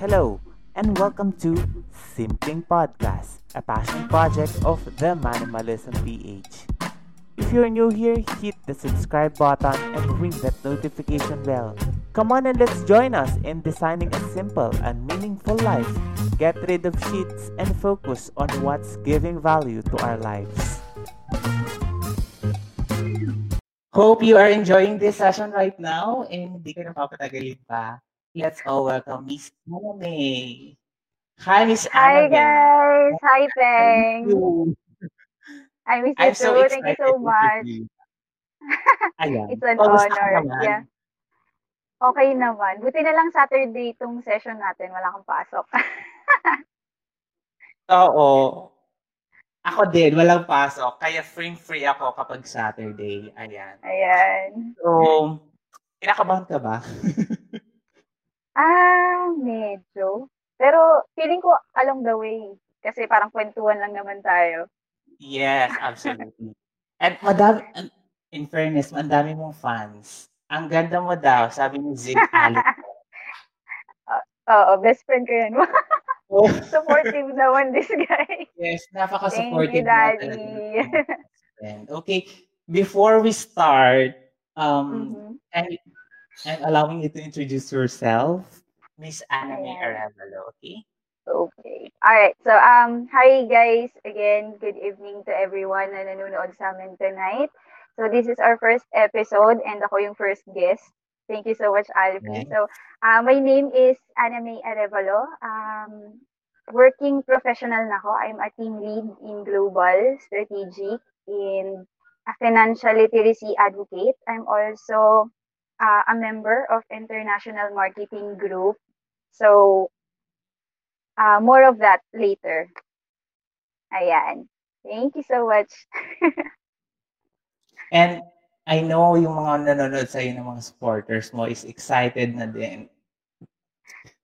Hello, and welcome to Simpling Podcast, a passion project of the Minimalism PH. If you're new here, hit the subscribe button and ring that notification bell. Come on and let's join us in designing a simple and meaningful life. Get rid of sheets and focus on what's giving value to our lives. Hope you are enjoying this session right now and hindi ko na pa. Let's all welcome Miss Anna May. Hi, Miss Hi, Anna guys. Hi, you. I miss you I'm so too. excited Thank you so much. you. It's an Kamusta ka honor. naman? Yeah. Okay naman. Buti na lang Saturday itong session natin. Wala kang pasok. Oo. Ako din, walang pasok. Kaya free-free ako kapag Saturday. Ayan. Ayan. So, kinakabahan ka ba? Ah, medyo. Pero feeling ko along the way. Kasi parang kwentuhan lang naman tayo. yes, absolutely. And madami, in fairness, ang dami mong fans. Ang ganda mo daw, sabi ni Zig Alex. Oo, best friend ko yan. Oh, Supportive naman this guy. yes, Thank napaka-supportive you, mo Daddy. Okay, before we start, um, Mhm. and I'm allowing you to introduce yourself, Miss Anna May. Arevalo, okay? Okay. Alright. So, um, hi guys. Again, good evening to everyone na nanonood sa amin tonight. So, this is our first episode and ako yung first guest. Thank you so much, Alfie. Okay. So, uh, my name is Ana May Arevalo. Um, working professional na ako. I'm a team lead in global strategic in a financial literacy advocate. I'm also uh, a member of international marketing group. So, uh, more of that later. Ayan. Thank you so much. And I know yung mga nanonood sa ng mga supporters mo is excited na din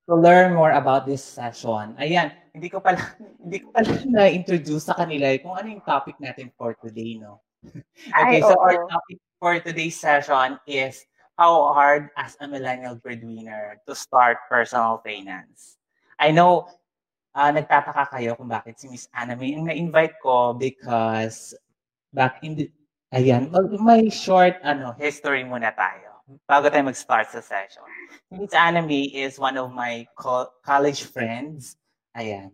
to learn more about this session. Ayan, hindi ko pala hindi ko pala na-introduce sa kanila kung ano yung topic natin for today, no? Okay, Ay, so oo. our topic for today's session is how hard as a millennial breadwinner to start personal finance. I know ah nagtataka kayo kung bakit si Miss Anna May na-invite ko because back in the ayan, may short ano history muna tayo bago tayo mag-start sa session. Si Miss Anna May is one of my co- college friends. Ayan.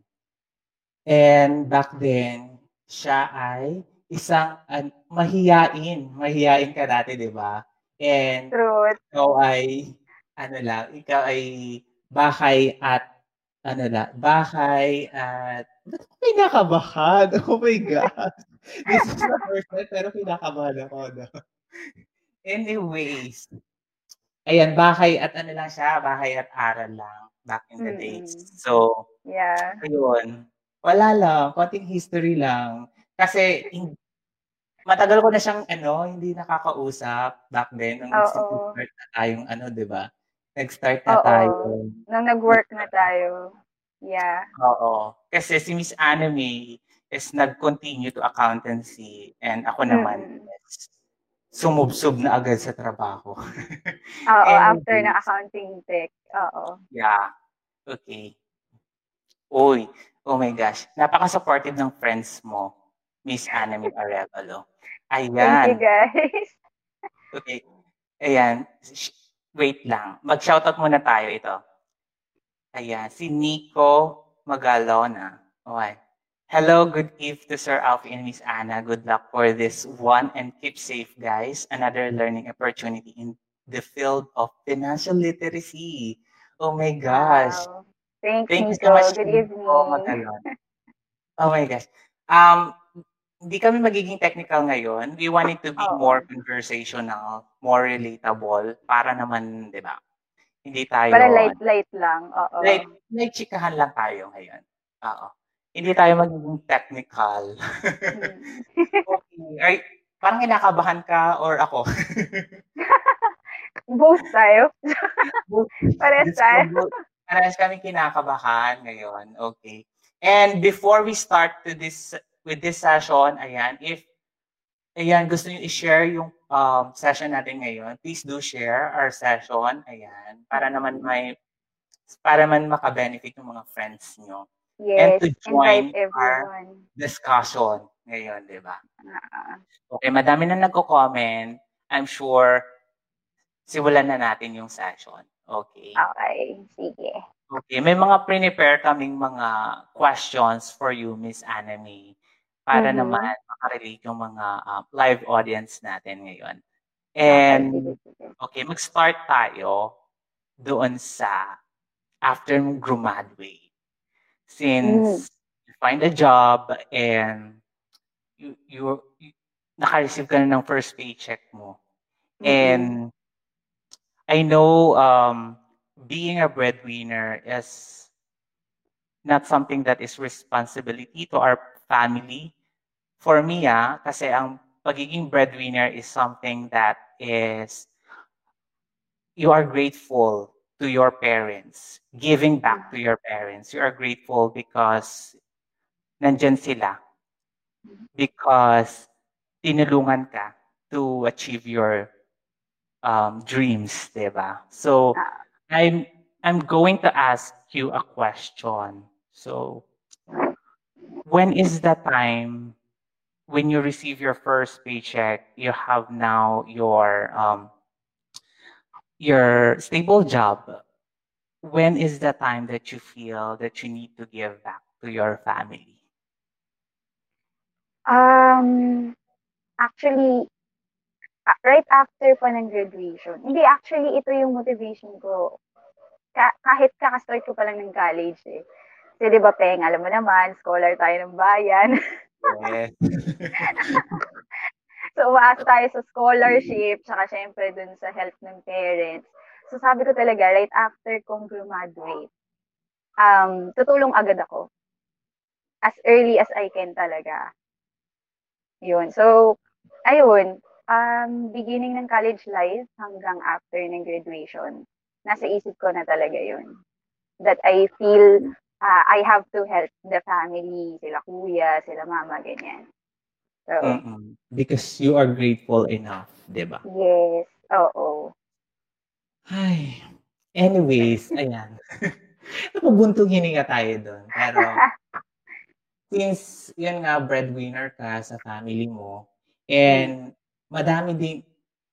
And back then, siya ay isang an, mahiyain. Mahiyain ka dati, di ba? And Truth. ikaw ay, ano lang, ikaw ay bahay at, ano lang, bahay at, ba't ako kinakabahan? Oh my God. This is the first time, pero kinakabahan ako, no? Anyways, ayan, bahay at ano lang siya, bahay at aral lang back in the days. Mm-mm. So, Yeah. ayun, wala lang, konting history lang. Kasi, in, matagal ko na siyang, ano, hindi nakakausap back then, nung Oo. nag-start na tayong, ano, di ba? Nag-start na Oo. tayo. Nung nag-work na tayo. Yeah. Oo. Kasi si Miss Anime is nag-continue to accountancy and ako naman Mm. is sumubsob na agad sa trabaho. Oo, after ng accounting tech. Oo. Yeah. Okay. Uy, oh my gosh. Napaka-supportive ng friends mo, Miss Anime Arevalo. Thank you, Ayan. guys. Okay. Ayan. Wait lang. Mag-shoutout muna tayo ito. Ayan. Si Nico Magalona. Okay. Hello, good eve to Sir Alfie and Miss Anna. Good luck for this one and keep safe, guys. Another learning opportunity in the field of financial literacy. Oh my gosh. Wow. Thanks, Thank you so much, Good evening. Oh my gosh. Um, hindi kami magiging technical ngayon. We want it to be Oo. more conversational, more relatable, para naman, di ba? Hindi tayo, Para light-light lang. Oo. light, light chikahan lang tayo ngayon. Oo. Hindi tayo magiging technical. Hmm. okay. Ay, parang kinakabahan ka or ako? Both tayo. Parehas Let's tayo. Parehas kami kinakabahan ngayon. Okay. And before we start to this with this session, ayan, if ayan, gusto niyo i-share yung um, session natin ngayon, please do share our session. Ayan, para naman may para man maka-benefit yung mga friends nyo. Yes, and to join invite our everyone. discussion ngayon, di ba? Ah, Okay, madami na nagko-comment. I'm sure simulan na natin yung session. Okay. okay, sige. Okay, may mga prepare kaming mga questions for you, Miss Anami, para Mhm. naman makarelate yung mga uh, live audience natin ngayon. And okay, mag-start tayo doon sa after mong graduate. Since you find a job and you, you, you naka-receive ka na ng first paycheck mo. Mhm. And I know um, being a breadwinner is not something that is responsibility to our family. For me, ah, kasi ang pagiging breadwinner is something that is you are grateful to your parents, giving back to your parents. You are grateful because nandyan sila. Because tinulungan ka to achieve your um, dreams, di? So. I'm I'm going to ask you a question. So, when is the time when you receive your first paycheck? You have now your um, your stable job. When is the time that you feel that you need to give back to your family? Um, actually, right after po ng graduation, hindi actually ito yung motivation ko. Ka- kahit kakastart ko pa lang ng college eh. Kasi di ba, Peng, alam mo naman, scholar tayo ng bayan. Yes. so, umaasa tayo sa scholarship, tsaka syempre dun sa help ng parents. So, sabi ko talaga, right after kong graduate, um, tutulong agad ako. As early as I can talaga. Yun. So, ayun, um, beginning ng college life hanggang after ng graduation, nasa isip ko na talaga yun. That I feel uh, I have to help the family, sila kuya, sila mama, ganyan. So, Mm-mm. Because you are grateful enough, di ba? yes, oo. Ay, anyways, ayan. Napabuntong hininga tayo doon. Pero, since yun nga, breadwinner ka sa family mo, and madami din,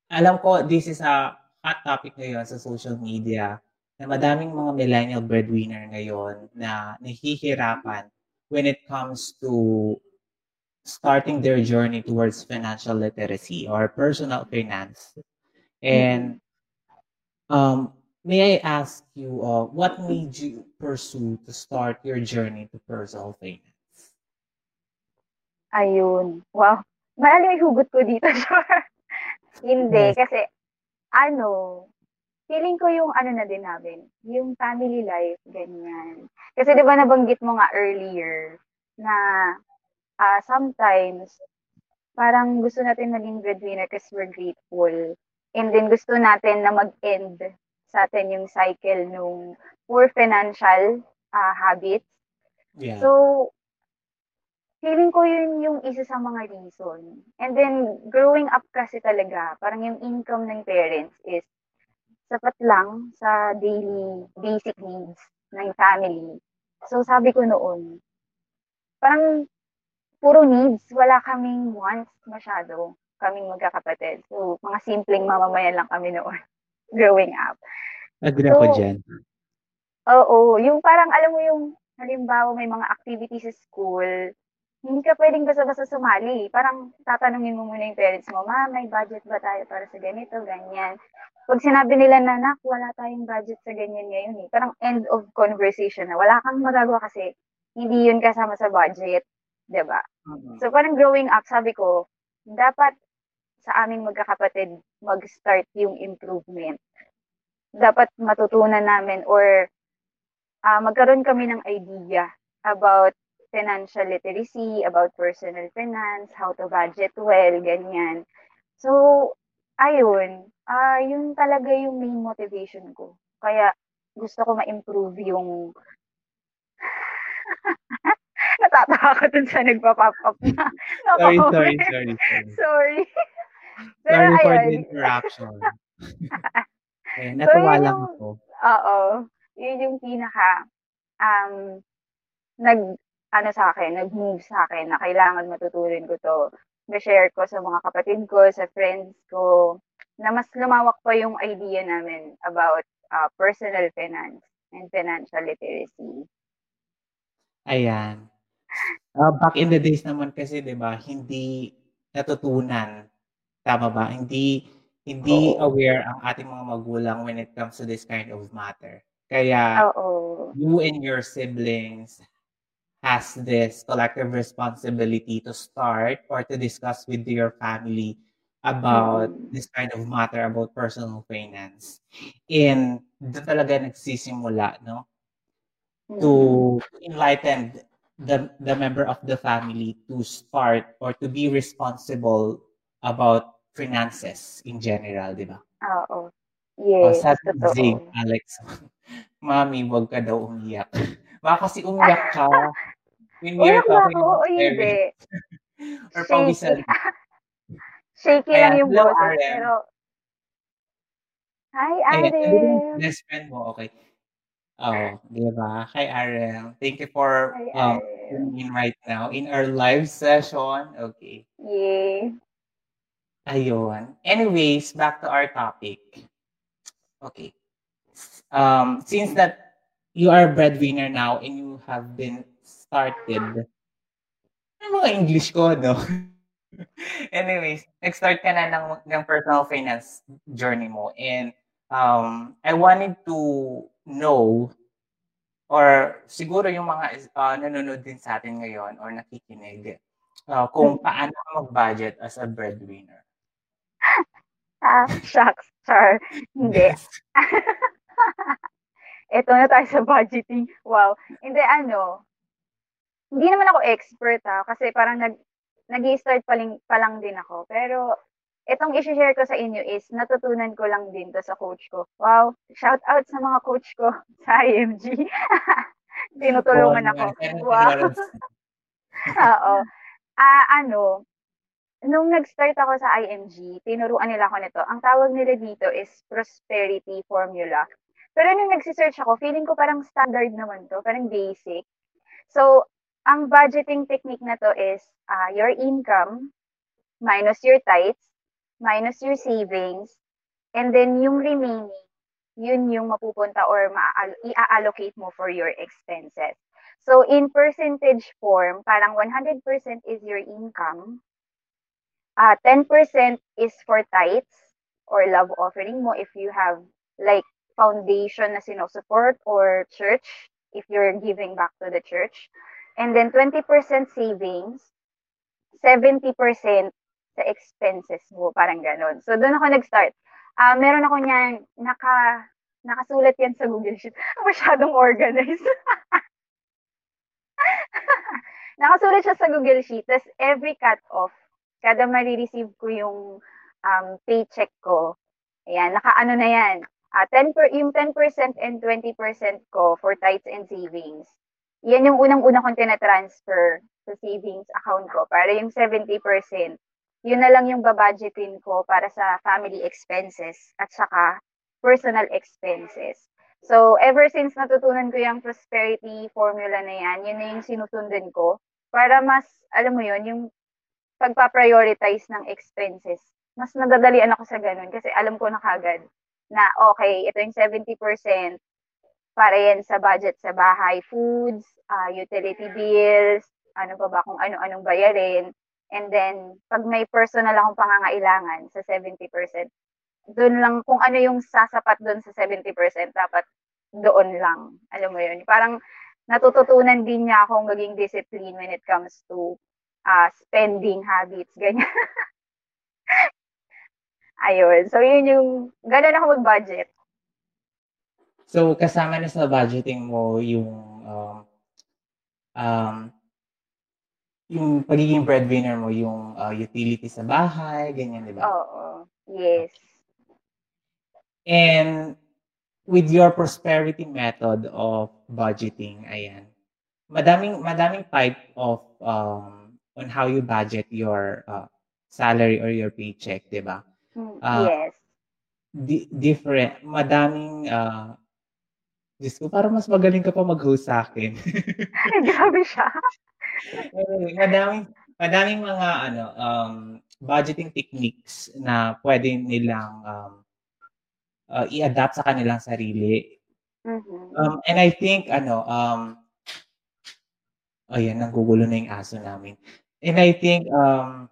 alam ko, this is a hot topic ngayon sa social media, na madaming mga millennial breadwinner ngayon na nahihirapan when it comes to starting their journey towards financial literacy or personal finance. And um, may I ask you, uh, what made you pursue to start your journey to personal finance? Ayun. Wow. Malalim yung hugot ko dito, sure. Hindi, Yes. kasi, ano, feeling ko yung ano na din namin, yung family life, ganyan. Kasi di ba nabanggit mo nga earlier, na ah, sometimes, parang gusto natin maging breadwinner kasi we're grateful. And then gusto natin na mag-end sa atin yung cycle nung poor financial ah, habits. Yeah. So, feeling ko yun yung isa sa mga reason. And then, growing up kasi talaga, parang yung income ng parents is sapat lang sa daily basic needs ng family. So, sabi ko noon, parang puro needs, wala kaming wants masyado, kaming magkakapatid. So, mga simpleng mamamayan lang kami noon, growing up. Agree ako So, dyan. Oo, yung parang alam mo yung halimbawa may mga activities sa school, hindi ka pwedeng basta-basta sumali. Parang tatanungin mo muna yung parents mo, ma, may budget ba tayo para sa ganito, ganyan. Pag sinabi nila na, nak, wala tayong budget sa ganyan ngayon eh. Parang end of conversation na. Wala kang magagawa kasi hindi yun kasama sa budget. 'di ba? Mm-mm. So parang growing up, sabi ko, dapat sa aming magkakapatid mag-start yung improvement. Dapat matutunan namin or ah, magkaroon kami ng idea about financial literacy, about personal finance, how to budget well, ganyan. So, ayun, ah yun talaga yung main motivation ko. Kaya gusto ko ma-improve yung Natatawa ko dun sa nagpa-pop up na. Sorry, sorry, sorry, sorry. Sorry. Pero Sorry for the interruption. So, natuwa lang yung- ako. oo. Yun yung pinaka, um, nag, ano sa akin, nag-move sa akin na kailangan matutunan ko to. Ma-share ko sa mga kapatid ko, sa friends ko, na mas lumawak pa yung idea namin about uh, personal finance and financial literacy. Ayan. Uh, back in the days naman kasi, 'di ba, hindi natutunan. Tama ba? Hindi hindi Oo. aware ang ating mga magulang when it comes to this kind of matter. Kaya Oo. you and your siblings has this collective responsibility to start or to discuss with your family about mm. this kind of matter about personal finance. And doon talaga nagsisimula, no? To enlighten the the member of the family to start or to be responsible about finances in general, di ba? Oo. Yes, oh, sabi Zig, Alex, Mami, wag ka daw umiyak. Baka kasi umiyak ka. When you're talking about or pawisan. Shaky lang yung boses. Pero, Hi, Ariel. Ayan, best friend mo, okay. Oh, di ba? Hi, Ariel. Thank you for Hi, um, in right now in our live session. Okay. Yay. Ayun. Anyways, back to our topic. Okay. Um, since that you are a breadwinner now and you have been started, ano mga English ko, no? Anyways, nag-start ka na ng, ng personal finance journey mo. And um, I wanted to know or siguro yung mga uh, nanonood din sa atin ngayon or nakikinig uh, kung hmm. paano mag-budget as a breadwinner. Ah, shucks, sir. Hindi. Ito na tayo sa budgeting. Wow. Hindi, ano, hindi naman ako expert ha, ah, kasi parang nag, nag-i-start pa, lang, pa lang din ako. Pero, itong i-share ko sa inyo is, natutunan ko lang din to sa coach ko. Wow, shout out sa mga coach ko sa IMG. Tinutulungan ako. Wow. Oo. Ah, ano, nung nag-start ako sa IMG, tinuruan nila ako nito. Ang tawag nila dito is prosperity formula. Pero nung nagsisearch ako, feeling ko parang standard naman to, parang basic. So, ang budgeting technique na to is uh, your income minus your tithes minus your savings and then yung remaining yun yung mapupunta or i-allocate mo for your expenses. So in percentage form, parang 100% is your income. Uh, 10% is for tithes or love offering mo if you have like foundation na sinusupport or church if you're giving back to the church. And then 20% savings, 70% sa expenses mo, parang ganun. So, doon ako nag-start. Uh, meron ako niyan, naka, nakasulat yan sa Google Sheet. Masyadong organized. nakasulat siya sa Google Sheet. Tapos, every cut-off, kada marireceive ko yung um, paycheck ko, ayan, naka-ano na yan. Uh, 10 per, yung 10% and 20% ko for tithes and savings yan yung unang-una kong tinatransfer sa savings account ko. Para yung 70%, yun na lang yung babudgetin ko para sa family expenses at saka personal expenses. So, ever since natutunan ko yung prosperity formula na yan, yun na yung sinusundan ko para mas, alam mo yun, yung pagpa-prioritize ng expenses. Mas nadadalian ako sa ganun kasi alam ko na kagad na okay, ito yung 70%, para yan sa budget sa bahay, foods, uh, utility bills, ano pa ba kung ano-anong bayarin. And then, pag may personal akong pangangailangan sa 70%, doon lang, kung ano yung sasapat doon sa 70%, dapat doon lang. Alam mo yun. Parang natututunan din niya akong maging discipline when it comes to uh, spending habits, ganyan. Ayun. So, yun yung, ganun ako mag-budget. So, kasama na sa budgeting mo yung um, um, yung pagiging breadwinner mo, yung uh, utility sa bahay, ganyan, di ba? Oo. Yes. And with your prosperity method of budgeting, ayan, madaming madaming type of um, on how you budget your uh, salary or your paycheck, di ba? Uh, yes. Di- different, madaming uh, Diyos ko, parang mas magaling ka pa mag-host sa'kin. Ay, grabe siya. Madaming madaming mga ano, um, budgeting techniques na pwede nilang um, uh, i-adapt sa kanilang sarili. Mhm. Um, and I think ano, um, ayan, nanggugulo na yung aso namin. And I think, um,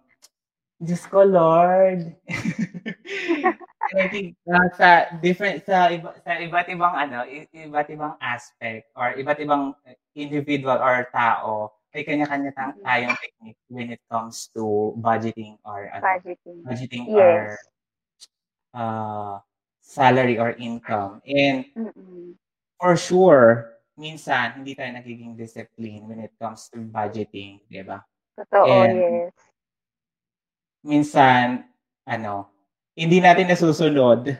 Diyos ko, Lord. I think uh, sa different sa iba, sa iba't ibang ano, iba't ibang aspect or iba't ibang individual or tao, may kanya-kanya Mhm. tayong technique when it comes to budgeting or ano, Budgeting. budgeting Yes. uh, salary or income. And Mm. for sure, minsan hindi tayo nagiging discipline when it comes to budgeting, 'di ba? Totoo, And yes. minsan ano, hindi natin nasusunod.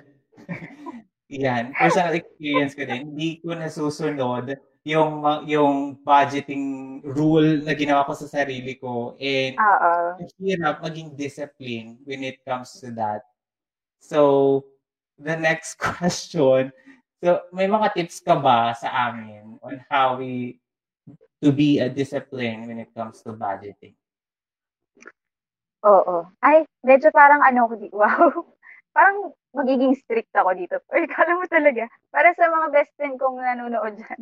Yan, personal experience ko din. Hindi ko nasusunod yung yung budgeting rule na ginawa ko sa sarili ko and ang hirap maging discipline when it comes to that. So, the next question, so may mga tips ka ba sa amin on how we to be a discipline when it comes to budgeting? Oo. Ay, medyo parang ano ko di wow. Parang magiging strict ako dito. Uy, kala mo talaga. Para sa mga best friend kong nanonood diyan.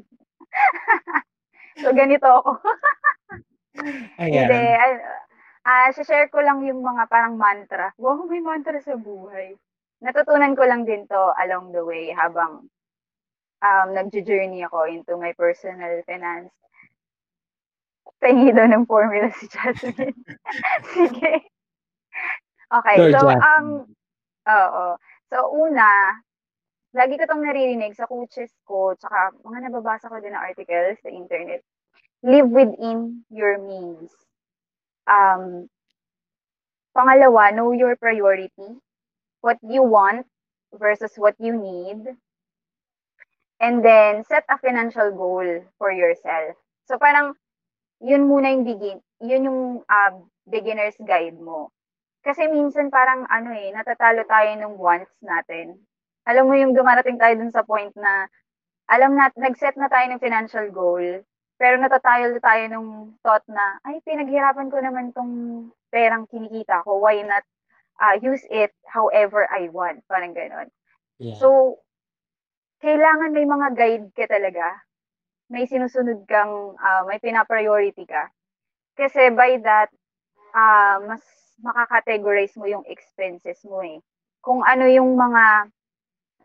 so ganito ako. Hindi, Ayan. ano, ah, share ko lang yung mga parang mantra. Wow, may mantra sa buhay. Natutunan ko lang din to along the way habang um, nag-journey ako into my personal finance. Pahingi daw ng formula si Jasmine. Sige. Okay, Sure, so, Jasmine. um, oo. So, una, lagi ko tong naririnig sa coaches ko, tsaka mga nababasa ko din na articles sa internet. Live within your means. Um, pangalawa, know your priority. What you want versus what you need. And then, set a financial goal for yourself. So, parang, yun muna yung begin, yun yung um, beginner's guide mo. Kasi minsan parang ano eh, natatalo tayo ng wants natin. Alam mo yung dumarating tayo dun sa point na alam na, nag-set na tayo ng financial goal, pero natatalo tayo ng thought na, ay, pinaghirapan ko naman tong perang kinikita ko, why not uh, use it however I want? Parang ganon. Yeah. So, kailangan may mga guide ka talaga. May sinusunod kang, ah, may pinapriority ka. Kasi by that, ah, mas makakategorize mo yung expenses mo eh. Kung ano yung mga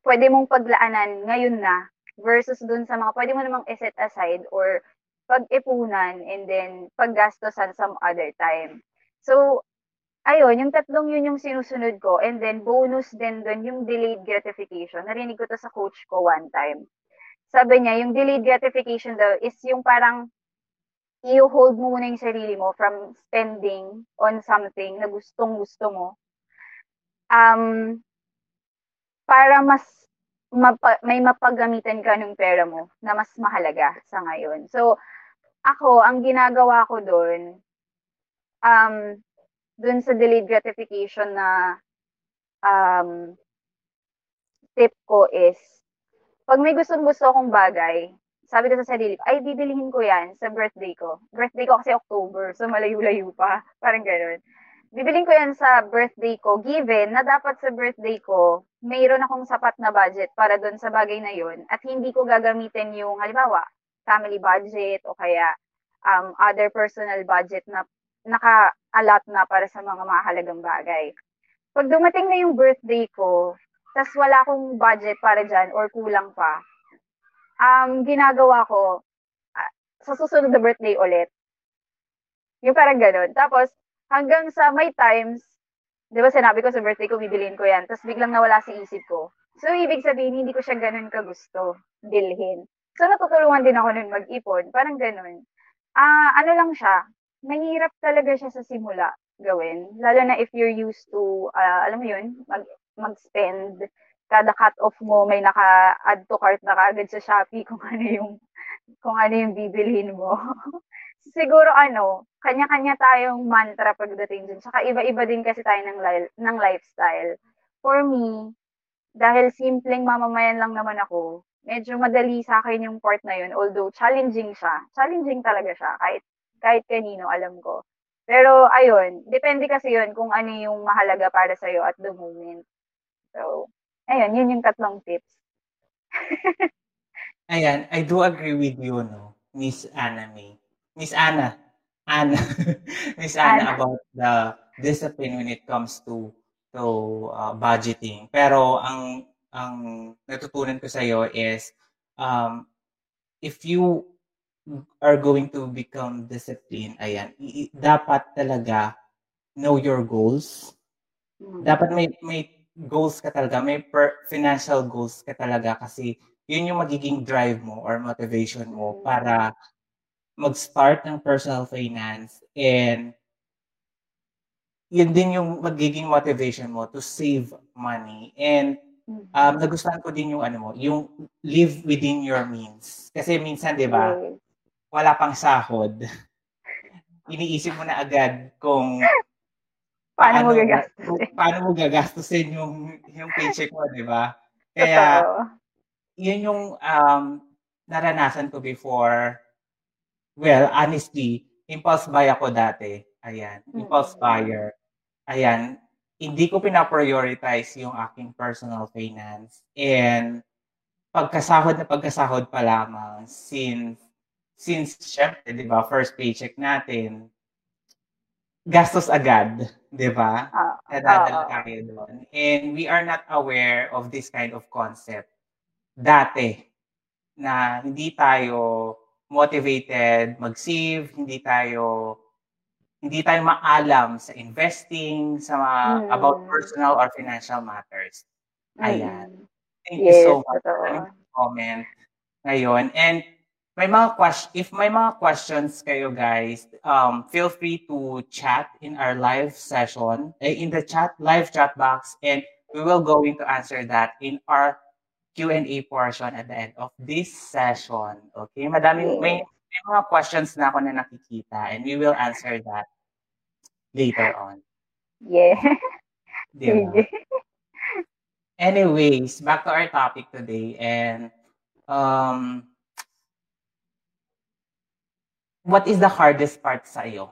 pwede mong paglaanan ngayon na versus dun sa mga pwede mo namang iset aside or pag-ipunan and then paggastosan some other time. So, ayun, yung tatlong yun yung sinusunod ko. And then, bonus din dun yung delayed gratification. Narinig ko to sa coach ko one time. Sabi niya, yung delayed gratification daw is yung parang i-hold mo muna yung sarili mo from spending on something na gustong gusto mo. Um, para mas mapa, may mapagamitan ka ng pera mo na mas mahalaga sa ngayon. So, ako, ang ginagawa ko doon, um, doon sa delayed gratification na um, tip ko is, pag may gustong gusto akong bagay, sabi ko sa sarili ko, ay, bibilihin ko yan sa birthday ko. Birthday ko kasi October, so malayo-layo pa. Parang gano'n. Bibilihin ko yan sa birthday ko, given na dapat sa birthday ko, mayroon akong sapat na budget para doon sa bagay na yun at hindi ko gagamitin yung, halimbawa, family budget o kaya um, other personal budget na naka-allot na para sa mga mahalagang bagay. Pag dumating na yung birthday ko, tas wala akong budget para dyan or kulang pa, um, ginagawa ko, uh, sa susunod na birthday ulit. Yung parang ganun. Tapos, hanggang sa may times, di ba sinabi ko sa birthday ko, bibiliin ko yan. Tapos biglang nawala sa isip ko. So, ibig sabihin, hindi ko siya ganun kagusto bilhin. So, natutulungan din ako nun mag-ipon. Parang ganun. Ah, ano lang siya, mahirap talaga siya sa simula gawin. Lalo na if you're used to, uh, alam mo yun, mag, mag-spend kada cut-off mo may naka-add to cart na kaagad sa Shopee kung ano yung kung ano yung bibilhin mo. Siguro ano, kanya-kanya tayong mantra pagdating dun. Saka iba-iba din kasi tayo ng, li- ng lifestyle. For me, dahil simpleng mamamayan lang naman ako, medyo madali sa akin yung part na yun. Although, challenging siya. Challenging talaga siya. Kahit, kahit kanino, alam ko. Pero, ayun. Depende kasi yun kung ano yung mahalaga para sa'yo at the moment. So, ayun. Yun yung tatlong tips. Ayan. I do agree with you, no? Miss Anna May. Miss Anna. Anna. Miss Anna, Anna about the discipline when it comes to to uh, budgeting. Pero ang ang natutunan ko sa iyo is um, if you are going to become disciplined, ayan, dapat talaga know your goals. Hmm. Dapat may may goals ka talaga, may per, financial goals ka talaga kasi yun yung magiging drive mo or motivation mo hmm. para mag-start ng personal finance and yun din yung magiging motivation mo to save money and um, nagustuhan ko din yung ano mo, yung live within your means. Kasi minsan, di ba, wala pang sahod. Iniisip mo na agad kung paano, paano mo gagastusin. Paano mo gagastusin yung, yung paycheck mo, di ba? Kaya, yun yung um, naranasan ko before. Well, honestly, impulse buy ako dati. Ayan, impulse buyer. Ayan, hindi ko pina-prioritize yung aking personal finance. And pagkasahod na pagkasahod pa lamang since since syempre, 'di ba, first paycheck natin, gastos agad, 'di ba? Uh, Nadadala uh, tayo doon. And we are not aware of this kind of concept dati na hindi tayo motivated mag-save, hindi tayo hindi tayo maalam sa investing, sa mga, mm. about personal or financial matters. Ayan. Mm. Thank yes, you so much for comment ngayon. And may mga question, if may mga questions kayo guys, um, feel free to chat in our live session, eh, in the chat, live chat box, and we will going to answer that in our Q&A portion at the end of this session. Okay, madaming, may may mga questions na ako na nakikita and we will answer that later on. Yeah. Diba? Anyways, back to our topic today and um what is the hardest part sa iyo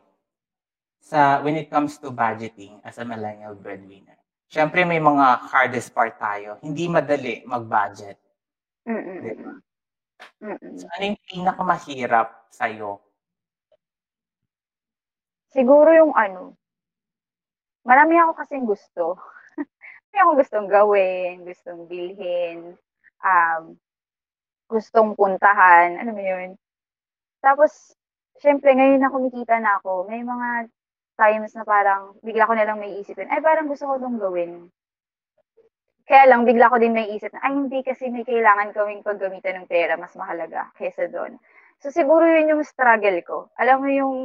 sa when it comes to budgeting as a millennial breadwinner? Siyempre may mga hardest part tayo. Hindi madali mag-budget. Mm-mm. Diba? So, ano yung pinakamahirap sa'yo? Siguro yung ano, marami ako kasing gusto. May akong gustong gawin, gustong bilhin, um, gustong puntahan, ano mo yun. Tapos, syempre, ngayon na kumikita na ako, may mga times na parang bigla ko na lang may isipin, ay parang gusto ko itong gawin. Kaya lang, bigla ko din may isip na, ay hindi kasi may kailangan kaming paggamitan ng pera, mas mahalaga kaysa doon. So siguro yun yung struggle ko. Alam mo yung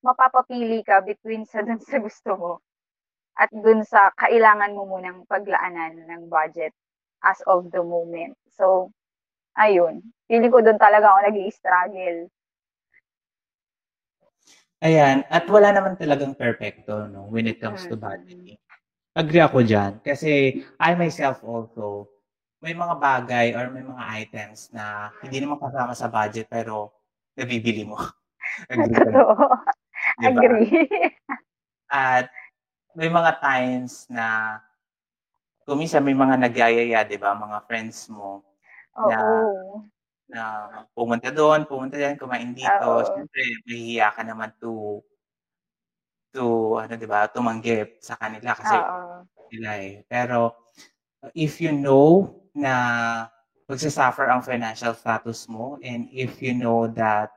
mapapapili ka between sa dun sa gusto mo at dun sa kailangan mo munang paglaanan ng budget as of the moment. So, ayun. Feeling ko dun talaga ako nag struggle Ayan. At wala naman talagang perfecto no, when it comes to budgeting agree ako dyan. Kasi I myself also, may mga bagay or may mga items na hindi naman kasama sa budget pero nabibili mo. agree Totoo. Diba? Agree. At may mga times na kung minsan may mga nagyayaya, di ba, mga friends mo Oo. na na pumunta doon, pumunta diyan, kumain dito. Oo. Siyempre, mahihiya ka naman to to ano 'di ba, tumanggi sa kanila kasi Oo. sila eh. Pero if you know na magsasuffer ang financial status mo and if you know that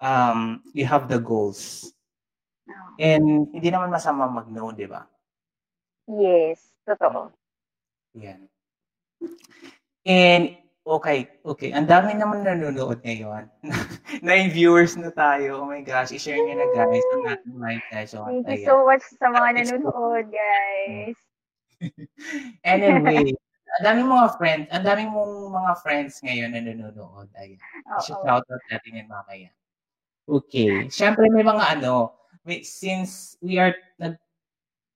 um, you have the goals. And hindi naman masama mag-no, di ba? Yes, totoo. Yan. And Okay, okay. Ang dami naman nanonood ngayon. Nine viewers na tayo. Oh my gosh, i-share niyo na guys ang ating live session. Thank you Ayan. so much sa mga nanonood, guys. anyway, ang daming mga friends, ang daming mong mga friends ngayon na nanonood. Ayan. Shout out natin yan mamaya. Okay. Siyempre may mga ano, may, since we are nag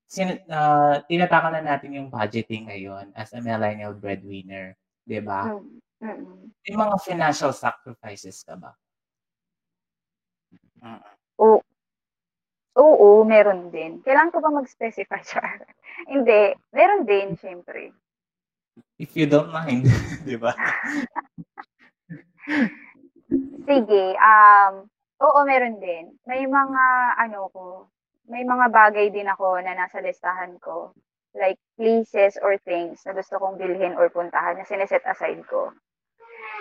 sin, uh, tinatakan na natin yung budgeting ngayon as a millennial breadwinner, 'di ba? Hmm. Mm. May mga financial sacrifices ka ba? Mm. Oo. Oo, meron din. Kailangan ko ba mag-specify, Char? Hindi, meron din, syempre. If you don't mind, di ba? Sige, um, oo, meron din. May mga, ano ko, may mga bagay din ako na nasa listahan ko. Like, places or things na gusto kong bilhin or puntahan na sineset aside ko.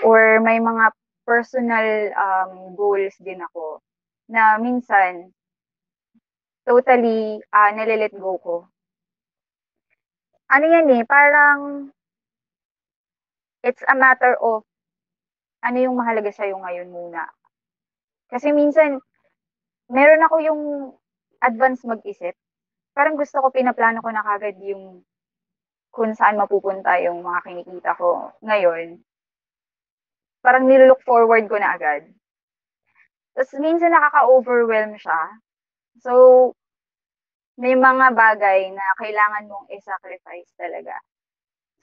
Or may mga personal um, goals din ako na minsan totally uh, nililet go ko. Ano yan eh, parang it's a matter of ano yung mahalaga sa'yo ngayon muna. Kasi minsan, meron ako yung advance mag-isip. Parang gusto ko, pinaplano ko na kagad yung kung saan mapupunta yung mga kinikita ko ngayon. Parang nilook forward ko na agad. Tapos minsan nakaka-overwhelm siya. So, may mga bagay na kailangan mong i-sacrifice talaga.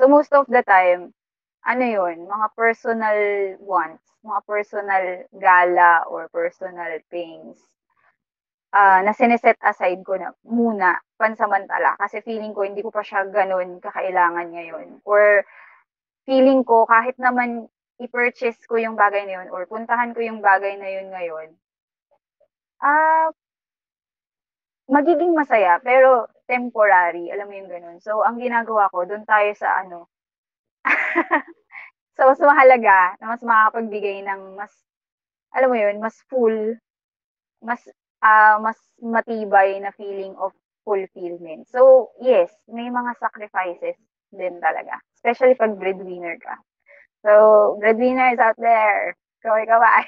So, most of the time, ano yun, mga personal wants, mga personal gala or personal things uh, na sineset aside ko na muna pansamantala kasi feeling ko hindi ko pa siya ganun kakailangan ngayon. Or feeling ko kahit naman i-purchase ko yung bagay na yun or puntahan ko yung bagay na yun ngayon, ah, uh, magiging masaya, pero temporary, alam mo yung ganun. So, ang ginagawa ko, doon tayo sa ano, so, mas mahalaga na mas makakapagbigay ng mas, alam mo yun, mas full, mas, uh, mas matibay na feeling of fulfillment. So, yes, may mga sacrifices din talaga. Especially pag breadwinner ka. So, breadwinners out there, Kaway-kaway.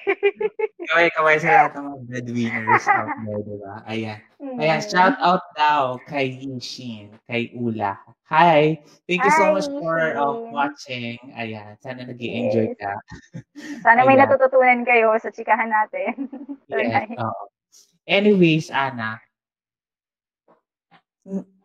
Kaway-kaway sa lahat ng mga breadwinners out there, di ba? Ayan. Mm. Ayan, shout out daw kay Yishin, kay Ula. Hi! Thank you Hi, so much for uh, watching. Ayan, sana nag enjoy yes. ka. Sana may natututunan kayo sa chikahan natin. yes, oh. Anyways, Ana,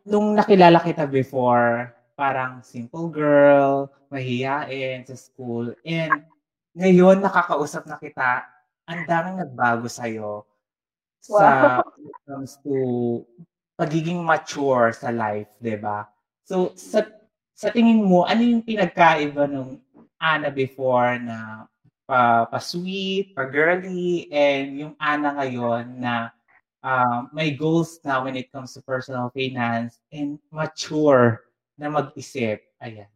nung nakilala kita before, parang simple girl, mahihain sa school, and ngayon nakakausap na kita, ang daming nagbago sa'yo sa wow. when it comes to pagiging mature sa life, 'di ba? So sa sa tingin mo, ano yung pinagkaiba nung Ana before na pa, pa-sweet, pa-girly, and yung Ana ngayon na uh, may goals na when it comes to personal finance and mature na mag-isip. Ayan.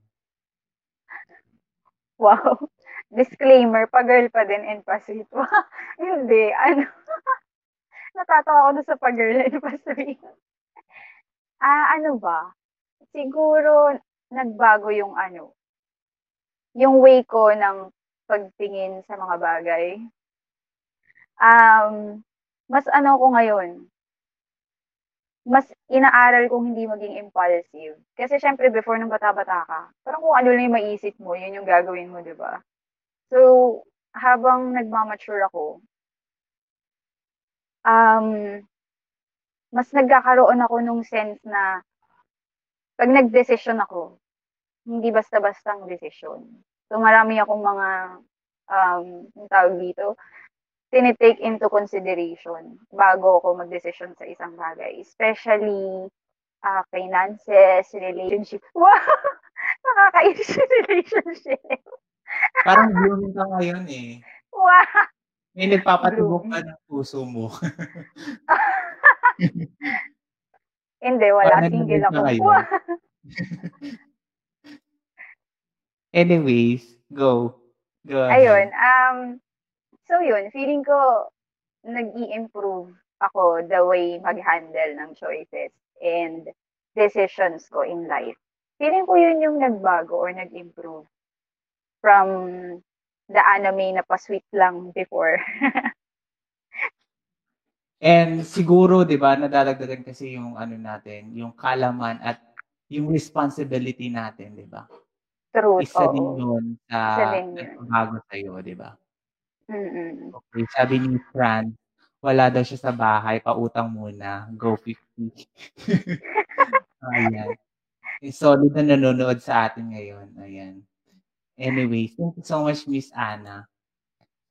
Wow disclaimer, pa-girl pa din and pa-sweet. Hindi, ano. Natatawa ako doon sa pa-girl and pa-sweet. Ah, ano ba? Siguro, nagbago yung ano, yung way ko ng pagtingin sa mga bagay. Um, mas ano ko ngayon, mas inaaral kong hindi maging impulsive. Kasi syempre, before nung bata-bata ka, parang kung ano lang yung maisip mo, yun yung gagawin mo, di ba? So, habang nagma-mature ako, um, mas nagkakaroon ako nung sense na pag nagdesisyon ako, hindi basta-bastang desisyon. So, marami akong mga, um, tawag dito, tinitake into consideration bago ako magdesisyon sa isang bagay. Especially, uh, finances, relationship. Wow! Nakakainis yung relationship. Parang blooming ka ngayon eh. Wow! May nagpapatubok ka ng puso mo. Hindi, wala. Parang Single ako. Anyways, go. Go ahead. Ayun. Um, so yun, feeling ko nag-i-improve ako the way mag-handle ng choices and decisions ko in life. Feeling ko yun yung nagbago or nag-improve from the anime na pa-sweet lang before. And siguro, 'di ba, nadadagdagan kasi yung ano natin, yung kalaman at yung responsibility natin, 'di ba? True. Isa oo. din 'yun sa bago sa iyo, 'di ba? Mm. Okay, sabi ni Fran, wala daw siya sa bahay, pautang muna, go 50. Ayan. Eh, solid na nanonood sa atin ngayon. Ayan. Anyway, thank you so much, Miss Ana.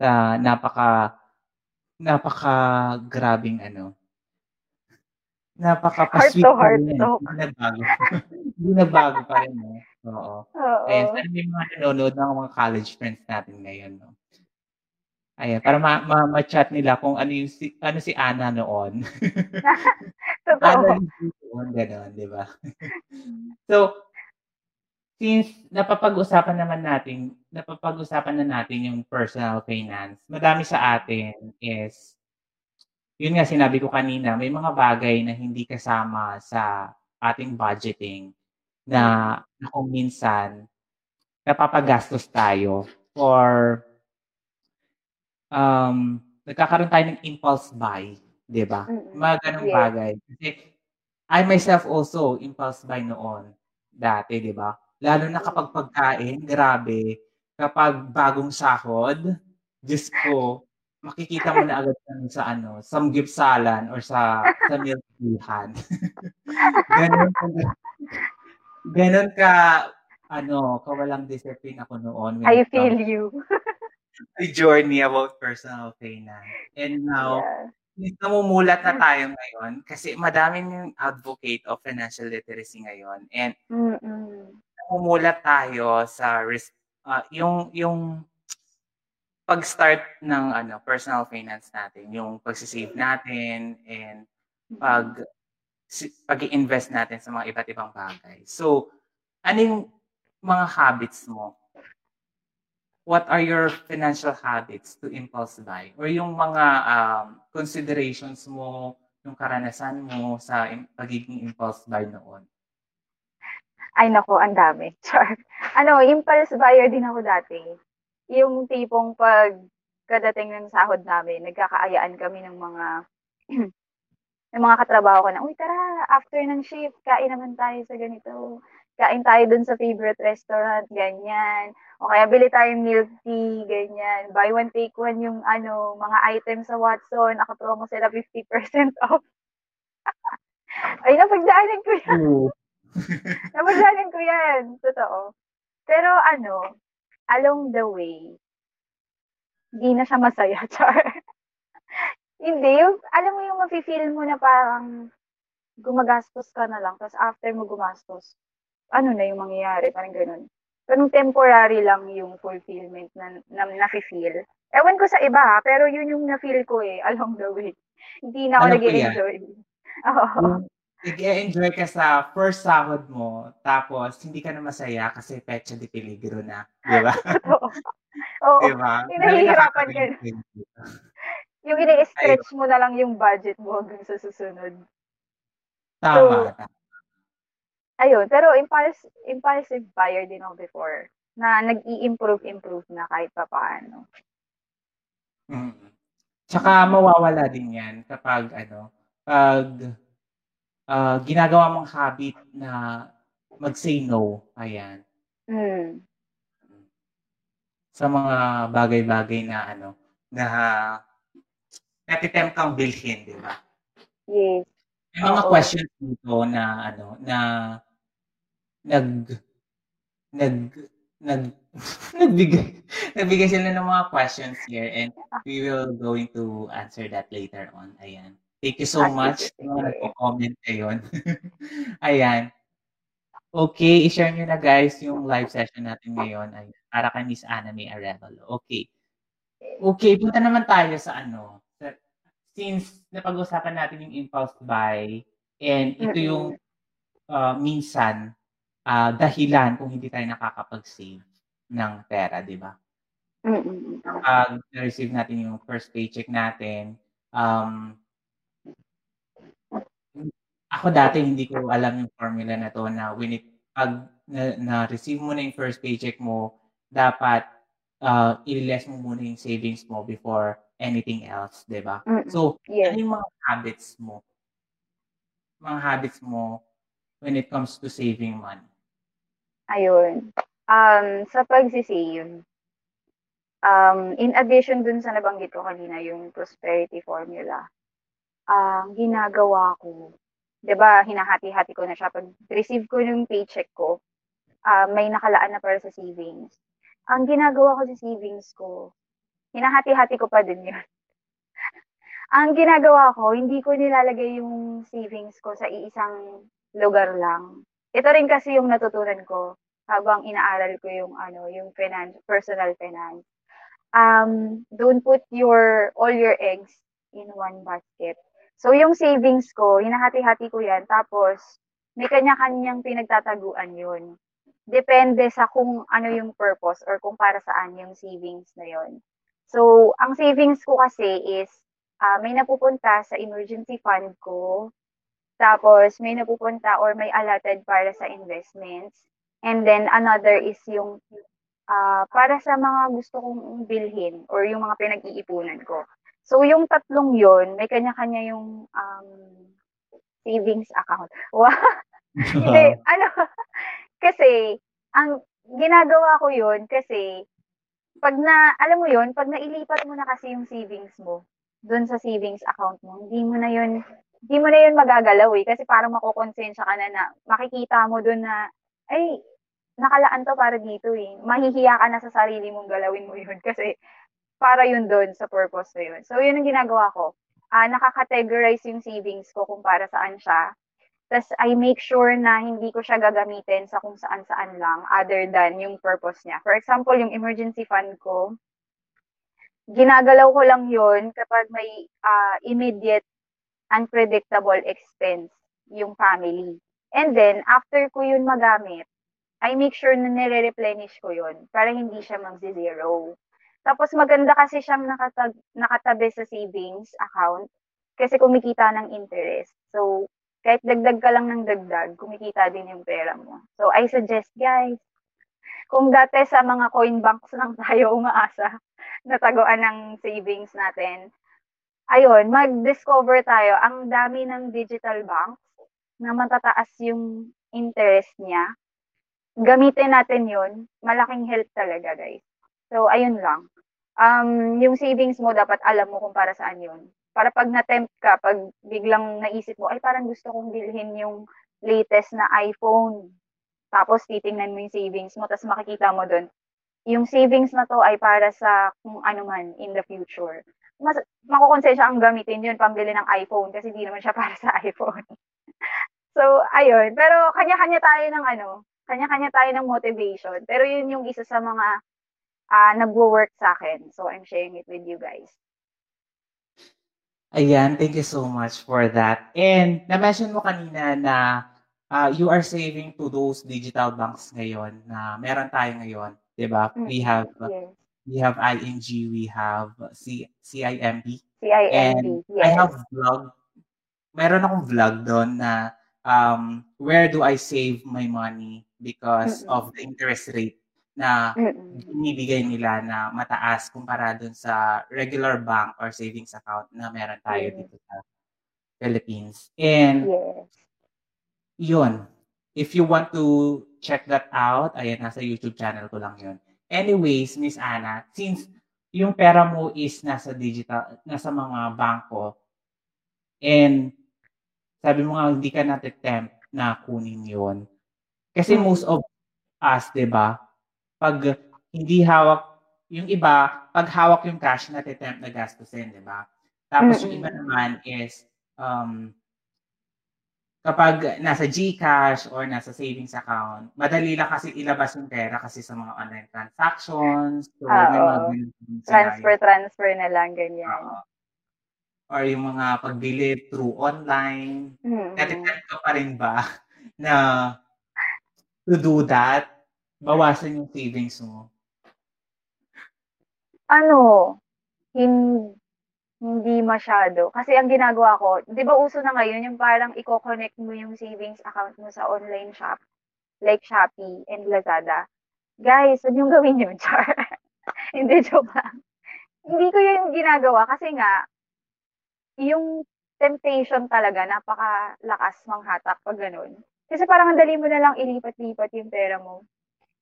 Sa napaka napaka grabing ano. Napaka Heart to heart talk. Hindi nagbago. Hindi nagbago pa rin, no? Oo. Ayan, Oo. sana may mga nanonood ng mga college friends natin ngayon, no? Ayan, para ma ma ma-chat nila kung ano yung si ano si Ana noon. Ana Totoo. noon, gano'n, 'di ba? So, since napapag-usapan naman natin napapag-usapan na natin yung personal finance, madami sa atin is yun nga sinabi ko kanina, may mga bagay na hindi kasama sa ating budgeting na na kung minsan napapagastos tayo or um, nagkakaroon tayo ng impulse buy, 'di ba? Mga gano'ng Yes. bagay. Kasi I myself also impulse buy noon, dati, 'di ba? Lalo na kapag pagkain, grabe. Kapag bagong sahod, Diyos ko, makikita mo na agad sa ano, samgyupsalan or sa sa milk-teahan. Gano'n ka gano'n ka ano, kawalang discipline ako noon I feel you. to journey about personal finance. And now, Yeah. namumulat na tayo ngayon kasi madaming yung advocate of financial literacy ngayon and Mm. namumulat tayo sa res ah, yung yung pag-start ng ano, personal finance natin, yung pagse-save natin and pag si pag-i-invest natin sa mga iba't ibang bagay. So, ano yung mga habits mo? What are your financial habits to impulse buy? Or yung mga um, considerations mo, yung karanasan mo sa pagiging impulse buy noon? Ay naku, ang dami. Char. Ano, impulse buyer din ako dati. Yung tipong pag kadating ng sahod namin, nagkakaayaan kami ng mga ng mga katrabaho ko na, uy tara, after ng shift, kain naman tayo sa ganito. Kain tayo dun sa favorite restaurant, ganyan. O kaya bili tayong milk tea, ganyan. Buy one, take one yung ano, mga items sa Watson. Nakapromo sila 50% off. Ay, napagdaanan ko yan. Napagdaanan ko yan. Totoo. Pero ano, along the way, hindi na siya masaya, Char. Hindi. Yung, alam mo yung mafe-feel mo na parang gumagastos ka na lang. Tapos after mo gumastos, ano na yung mangyayari? Parang ganun. Parang temporary lang yung fulfillment na, na nafe-feel. Ewan ko sa iba ha, pero yun yung na-feel ko eh, along the way. Hindi na ako yan. nag-enjoy. Oo. Yung nag-enjoy ka sa first sahod mo, tapos hindi ka na masaya kasi pecha de peligro na, di ba? Oo. di ba? Yung nahihirapan ka. Yung ini-stretch mo na lang yung budget mo hanggang sa susunod. Tama. tama. Ayun, pero impulse, impulsive buyer din ako before na nag-i-improve-improve na kahit pa paano. Mm. Tsaka mawawala din yan kapag ano, pag ah, ginagawa mong habit na mag-say no, ayan, Mm. sa mga bagay-bagay na ano, na natitempt kang bilhin, di ba? Yes. May mga Oo. questions dito na ano, na nag nag nag nagbigay nagbigay sila ng mga questions here and we will going to answer that later on. Ayan. Thank you so Ah, much sa mga nagko-comment ngayon. Ayan. Okay, i-share nyo na guys yung live session natin ngayon ay para kay Miss Anna May Arevalo. Okay. Okay, punta naman tayo sa ano. Since napag-usapan natin yung impulse buy and ito yung uh, minsan ah, dahilan kung hindi tayo nakakapag-save ng pera, di ba? Mm-mm. Pag na-receive natin yung first paycheck natin, um, ako dati hindi ko alam yung formula na to na when it, pag na, na-receive mo na yung first paycheck mo, dapat uh, i-less mo muna yung savings mo before anything else, di ba? Mm-mm. So, Yes. ano yung mga habits mo? Mga habits mo when it comes to saving money? Ayun. Um, sa pagsisave, um, in addition dun sa nabanggit ko kanina, yung prosperity formula, ang ginagawa ko, 'di ba, hinahati-hati ko na siya. Pag receive ko yung paycheck ko, ah, may nakalaan na para sa savings. ang ginagawa ko sa savings ko, hinahati-hati ko pa din yun. ang ginagawa ko, hindi ko nilalagay yung savings ko sa iisang lugar lang. Ito rin kasi yung natutunan ko habang inaaral ko yung ano, yung finance, personal finance. Um, don't put your all your eggs in one basket. So yung savings ko, hinahati-hati ko 'yan tapos may kanya-kanyang pinagtataguan 'yun. Depende sa kung ano yung purpose or kung para saan yung savings na 'yon. So, ang savings ko kasi is uh, may napupunta sa emergency fund ko. Tapos, may napupunta or may allotted para sa investments. And then, another is yung uh, para sa mga gusto kong bilhin or yung mga pinag-iipunan ko. So, yung tatlong yon may kanya-kanya yung um, savings account. Wow! Hindi, ano, kasi, ang ginagawa ko yun kasi, pag na, alam mo yun, pag nailipat mo na kasi yung savings mo, doon sa savings account mo, hindi mo na yun, hindi mo na yun magagalaw eh. Kasi parang makukonsensya ka na na makikita mo doon na, ay, nakalaan to para dito eh. Mahihiya ka na sa sarili mong galawin mo yun kasi para yun doon sa purpose na yun. So, yun ang ginagawa ko. Uh, nakakategorize yung savings ko kung para saan siya. Tapos, I make sure na hindi ko siya gagamitin sa kung saan-saan lang other than yung purpose niya. For example, yung emergency fund ko, ginagalaw ko lang yon kapag may uh, immediate unpredictable expense yung family. And then, after ko yun magamit, I make sure na nire-replenish ko yun para hindi siya mag-zero. Tapos maganda kasi siyang nakatag, nakatabi sa savings account kasi kumikita ng interest. So, kahit dagdag ka lang ng dagdag, kumikita din yung pera mo. So, I suggest guys, kung dati sa mga coin banks lang tayo umaasa, nataguan ng savings natin. Ayun, mag-discover tayo. Ang dami ng digital banks na matataas yung interest niya. Gamitin natin yun. Malaking help talaga, guys. So, ayun lang. Um, yung savings mo, dapat alam mo kung para saan yun. Para pag na-tempt ka, pag biglang naisip mo, ay parang gusto kong bilhin yung latest na iPhone. Tapos titingnan mo yung savings mo, tapos makikita mo doon, yung savings na to ay para sa kung ano man in the future. Mas makukonsensya ang gamitin yun pambili ng iPhone kasi hindi naman siya para sa iPhone. so, ayun. Pero kanya-kanya tayo ng ano, kanya-kanya tayo ng motivation. Pero yun yung isa sa mga uh, nagwo-work sa akin. So, I'm sharing it with you guys. Ayan, thank you so much for that. And na-mention mo kanina na uh, you are saving to those digital banks ngayon na meron tayo ngayon. 'di ba? Mm, we have yes. we have ING, we have C CIMB. CIMB. And yes. I have vlog. Meron akong vlog doon na um where do I save my money because Mm-mm. of the interest rate na binibigay nila na mataas kumpara dun sa regular bank or savings account na meron tayo mm. dito sa Philippines. And yes. yun, if you want to check that out. Ayan, nasa YouTube channel ko lang yun. Anyways, Miss Ana, since yung pera mo is nasa digital, nasa mga bangko, and sabi mo nga hindi ka natitempt na kunin yon Kasi most of us, di ba, pag hindi hawak, yung iba, pag hawak yung cash, natitempt na gastusin, di ba? Tapos mm-hmm. yung iba naman is, um, kapag nasa GCash or nasa savings account, madali lang kasi ilabas yung pera kasi sa mga online transactions. So, ah, may mga transfer, transfer na lang, ganyan. Uh, or yung mga pagbili through online. Mm-hmm. Natitempt ka pa rin ba na to do that? Bawasan yung savings mo? Ano, hindi hindi masyado. Kasi ang ginagawa ko, 'di ba uso na ngayon yung parang i-connect mo yung savings account mo sa online shop, like Shopee and Lazada. Guys, huwag yung gawin yun, char. Hindi, joke lang. Hindi ko yun ginagawa kasi nga, yung temptation talaga, napakalakas manghatak pag ganun. Kasi parang ang dali mo na lang ilipat-lipat yung pera mo.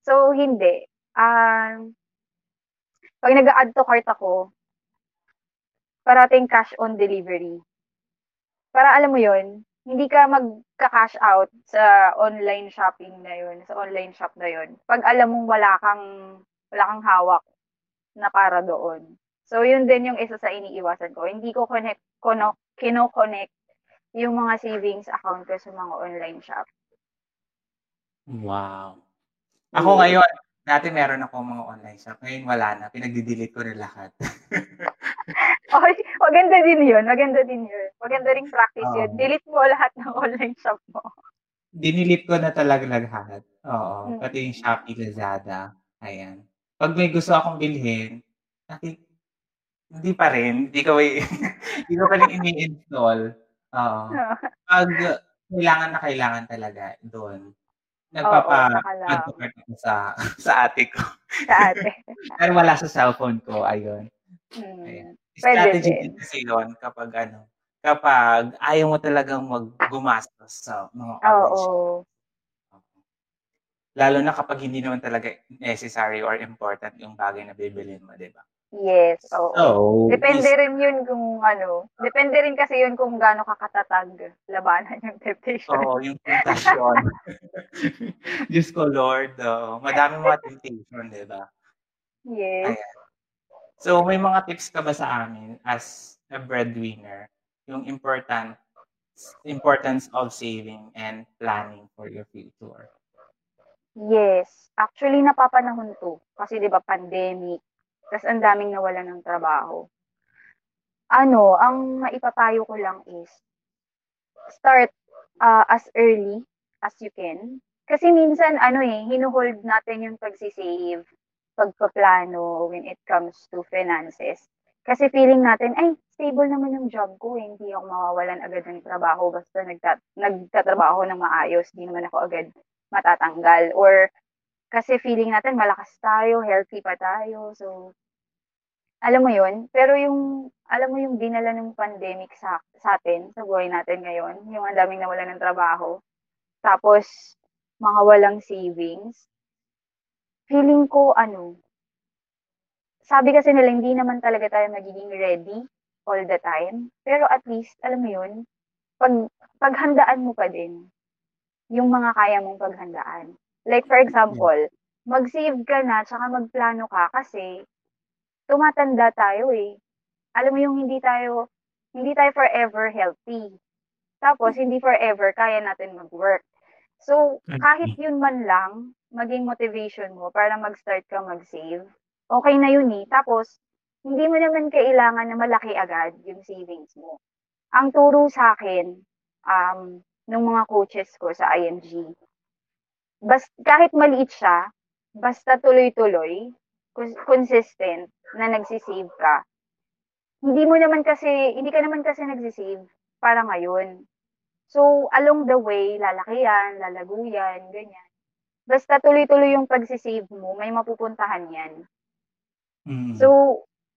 So, hindi. Um, pag nag-add to cart ako, parating cash on delivery. Para alam mo yon hindi ka magka-cash out sa online shopping na yun, sa online shop na yun. Pag alam mong wala kang wala kang hawak na para doon. So, yun din yung isa sa iniiwasan ko. Hindi ko connect, kono, kino-connect yung mga savings account ko sa mga online shop. Wow. Ako mm. ngayon, dati meron ako mga online shop. Ngayon wala na. Pinagdi-delete ko na lahat. okay, maganda din yun. Maganda din yun. Maganda ring practice um, yun. Delete mo lahat ng online shop mo. Dinilit ko na talaga lahat. Oo. Hmm. Pati yung Shopee, Lazada. Ayan. Pag may gusto akong bilhin, nakik hindi pa rin. Hindi ko, hindi ko pa rin ini-install. Oo. Pag kailangan na kailangan talaga doon. Nagpapa-advocate ako sa, sa ate ko. Sa ate. Pero wala sa cellphone ko. Ayun. Hmm. Ayan. Strategy din kasi yun kapag ano, kapag ayaw mo talagang maggumastos sa mga college. Oo. Lalo na kapag hindi naman talaga necessary or important yung bagay na bibilin mo, di ba? Yes, oo. So, depende is, rin yun kung ano, depende rin kasi yun kung gaano kakatatag labanan yung temptation. Oo, yung temptation. Diyos ko, Lord. Uh, madami mga temptation, di ba? Yes. Ayan. So, may mga tips ka ba sa amin as a breadwinner? Yung important importance of saving and planning for your future. Yes. Actually, napapanahon to. Kasi di ba pandemic, tapos ang daming nawalan ng trabaho. Ano, ang maipapayo ko lang is, start uh, as early as you can. Kasi minsan, ano eh, hinuhold natin yung pagsisave, pagpaplano when it comes to finances. Kasi feeling natin, ay, stable naman yung job ko, eh. hindi ako mawawalan agad ng trabaho basta nagtat nagtatrabaho ng maayos, hindi naman ako agad matatanggal. Or kasi feeling natin malakas tayo, healthy pa tayo, so alam mo yun? Pero yung, alam mo yung dinala ng pandemic sa, sa atin, sa buhay natin ngayon, yung ang daming nawala ng trabaho, tapos mga walang savings, feeling ko ano, sabi kasi nila hindi naman talaga tayo magiging ready all the time. Pero at least, alam mo yun, pag, paghandaan mo pa din yung mga kaya mong paghandaan. Like for example, mag-save ka na, tsaka magplano ka kasi tumatanda tayo eh. Alam mo yung hindi tayo, hindi tayo forever healthy. Tapos, hindi forever kaya natin mag-work. So, kahit yun man lang, maging motivation mo para mag-start ka mag-save, okay na yun eh. Tapos, hindi mo naman kailangan na malaki agad yung savings mo. Ang turo sa akin, um, ng mga coaches ko sa IMG, bas, kahit maliit siya, basta tuloy-tuloy, consistent, na nagsisave ka, hindi mo naman kasi, hindi ka naman kasi nagsisave para ngayon. So, along the way, lalaki yan, lalago yan, ganyan. Basta tuloy-tuloy yung pagsisave mo, may mapupuntahan yan. Mm. So,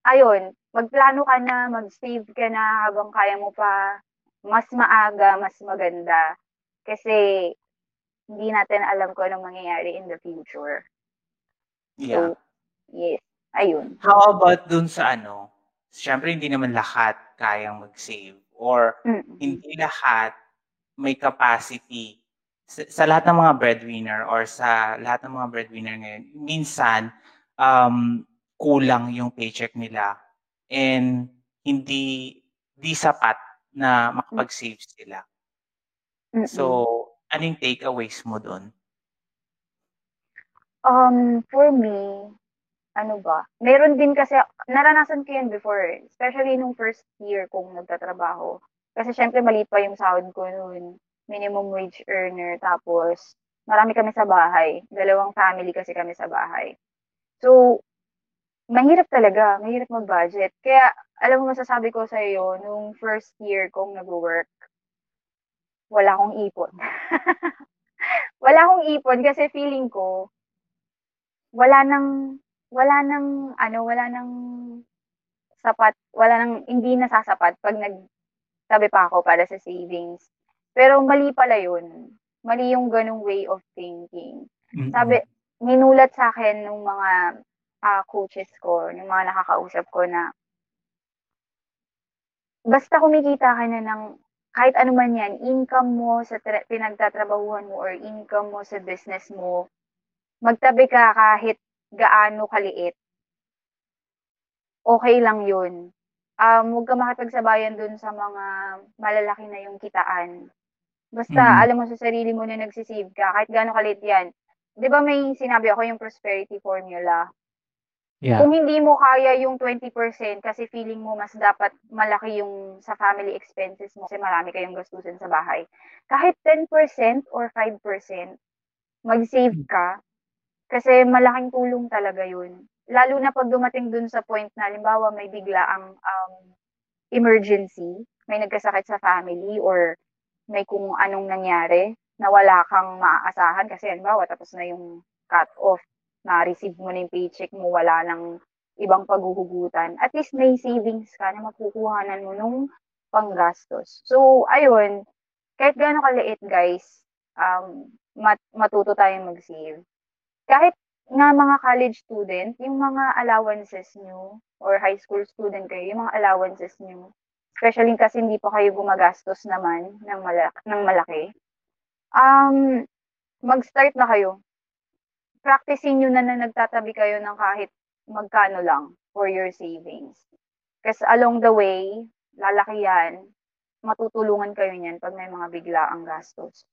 ayun, magplano ka na, mag-save ka na habang kaya mo pa, mas maaga, mas maganda. Kasi, hindi natin alam kung anong mangyayari in the future. Yeah. So, yes. Ayun. How about dun sa ano, siyempre hindi naman lahat kayang mag-save or mm-hmm. hindi lahat may capacity sa, sa lahat ng mga breadwinner or sa lahat ng mga breadwinner ngayon, minsan um, kulang yung paycheck nila and hindi di sapat na makapag-save sila. Mm-hmm. So, anong takeaways mo doon? Um, for me, ano ba, meron din kasi, naranasan ko yan before, especially nung first year kong nagtatrabaho. Kasi syempre maliit pa yung sahod ko noon, minimum wage earner, tapos marami kami sa bahay, dalawang family kasi kami sa bahay. So, mahirap talaga, mahirap mag-budget. Kaya, alam mo masasabi ko sa iyo, nung first year kong nag-work, wala akong ipon. wala akong ipon kasi feeling ko, wala nang wala nang ano, wala nang sapat, wala nang hindi nasasapat pag nagtabi pa ako para sa savings. Pero mali pala yun. Mali yung ganung way of thinking. Mm-hmm. Sabi, minulat sa akin ng mga uh, coaches ko, ng mga nakakausap ko na basta kumikita ka na ng kahit ano man yan, income mo sa tra- pinagtatrabahuhan mo or income mo sa business mo, magtabi ka kahit gaano kaliit, okay lang yun. Um, huwag ka makipagsabayan dun sa mga malalaki na yung kitaan. Basta Mm. alam mo sa sarili mo na nagsisave ka, kahit gaano kaliit yan. Di ba may sinabi ako yung prosperity formula? Yeah. Kung hindi mo kaya yung 20% kasi feeling mo mas dapat malaki yung sa family expenses mo kasi marami kayong gastusin sa bahay. Kahit 10% or 5%, mag-save ka kasi malaking tulong talaga yun. Lalo na pag dumating dun sa point na halimbawa may bigla ang um, emergency, may nagkasakit sa family or may kung anong nangyari na wala kang maaasahan kasi halimbawa tapos na yung cut off na-receive mo na yung paycheck mo, wala nang ibang paghuhugutan, at least may savings ka na makukuhanan mo nung panggastos. So, ayun, kahit gaano kaliit guys, um, mat- matuto tayong mag-save. Kahit nga mga college student, yung mga allowances nyo, or high school student kayo, yung mga allowances nyo, especially kasi hindi pa kayo gumagastos naman ng, malaki, ng malaki, um, mag-start na kayo practicing nyo na na nagtatabi kayo ng kahit magkano lang for your savings. Kasi along the way, lalaki yan, matutulungan kayo niyan pag may mga bigla ang gastos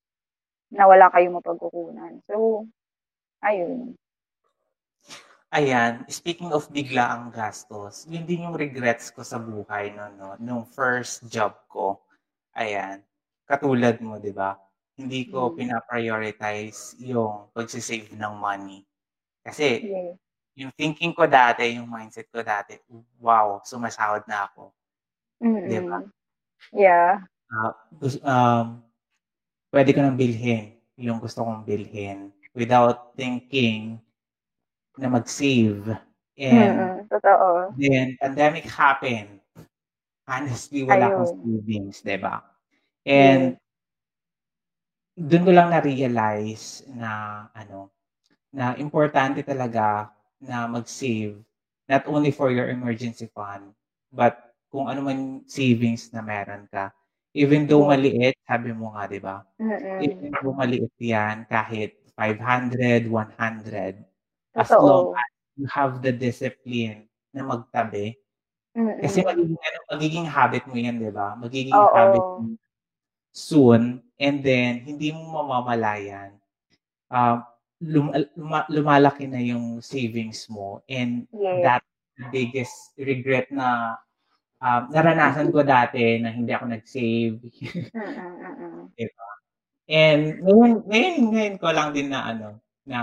na wala kayong mapagkukunan. So, ayun. Ayan, speaking of bigla ang gastos, yun din yung regrets ko sa buhay no, no, nung first job ko. Ayan, katulad mo, di ba? Hindi ko Mm. pinaprioritize yung pagsisave ng money. Kasi Yeah. yung thinking ko dati, yung mindset ko dati, wow, sumasahod na ako. Di ba? Mm-mm. Yeah. Uh, gus- um, pwede ko nang bilhin yung gusto kong bilhin without thinking na mag-save. And Mm-mm. Totoo. then, pandemic happened. Honestly, wala akong Ayun. savings, di ba? And doon ko lang na-realize na ano, na importante talaga na mag-save not only for your emergency fund, but kung ano man savings na meron ka. Even though maliit, sabi mo nga, di ba? Even Mm-mm. though maliit yan, kahit 500, 100, as long Totoo. as you have the discipline na magtabi, kasi Mm-mm. magiging, ano, magiging habit mo yan, di ba? Magiging habit Oo. mo soon, and then, hindi mo mamamalayan. Um, lum- luma- lumalaki na yung savings mo, and Yes. that the biggest regret na um, naranasan ko dati na hindi ako nag-save. Mm-mm. diba? And ngayon, ngayon, ngayon ko lang din na ano, na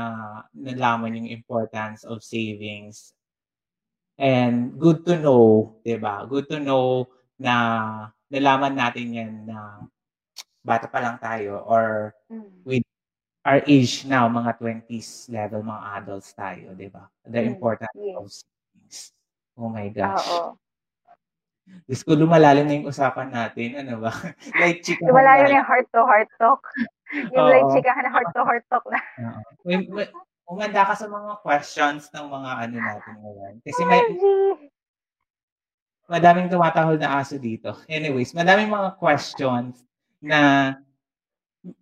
nalaman yung importance of savings. And good to know, 'di ba? Good to know na nalaman natin 'yan na bata pa lang tayo or Mm. with our age now, mga 20s level, mga adults tayo, 'di ba? The Mm. importance Yes. of savings. Oh my gosh. Oo. Diyos ko, lumalalim na yung usapan natin. Ano ba? Light chika. Wala yun yung heart to heart talk. Yung Oo. like chikahan na heart to heart talk na. Oo. Umanda ka sa mga questions ng mga ano natin ngayon. Kasi may, madaming tumatahol na aso dito. Anyways, madaming mga questions na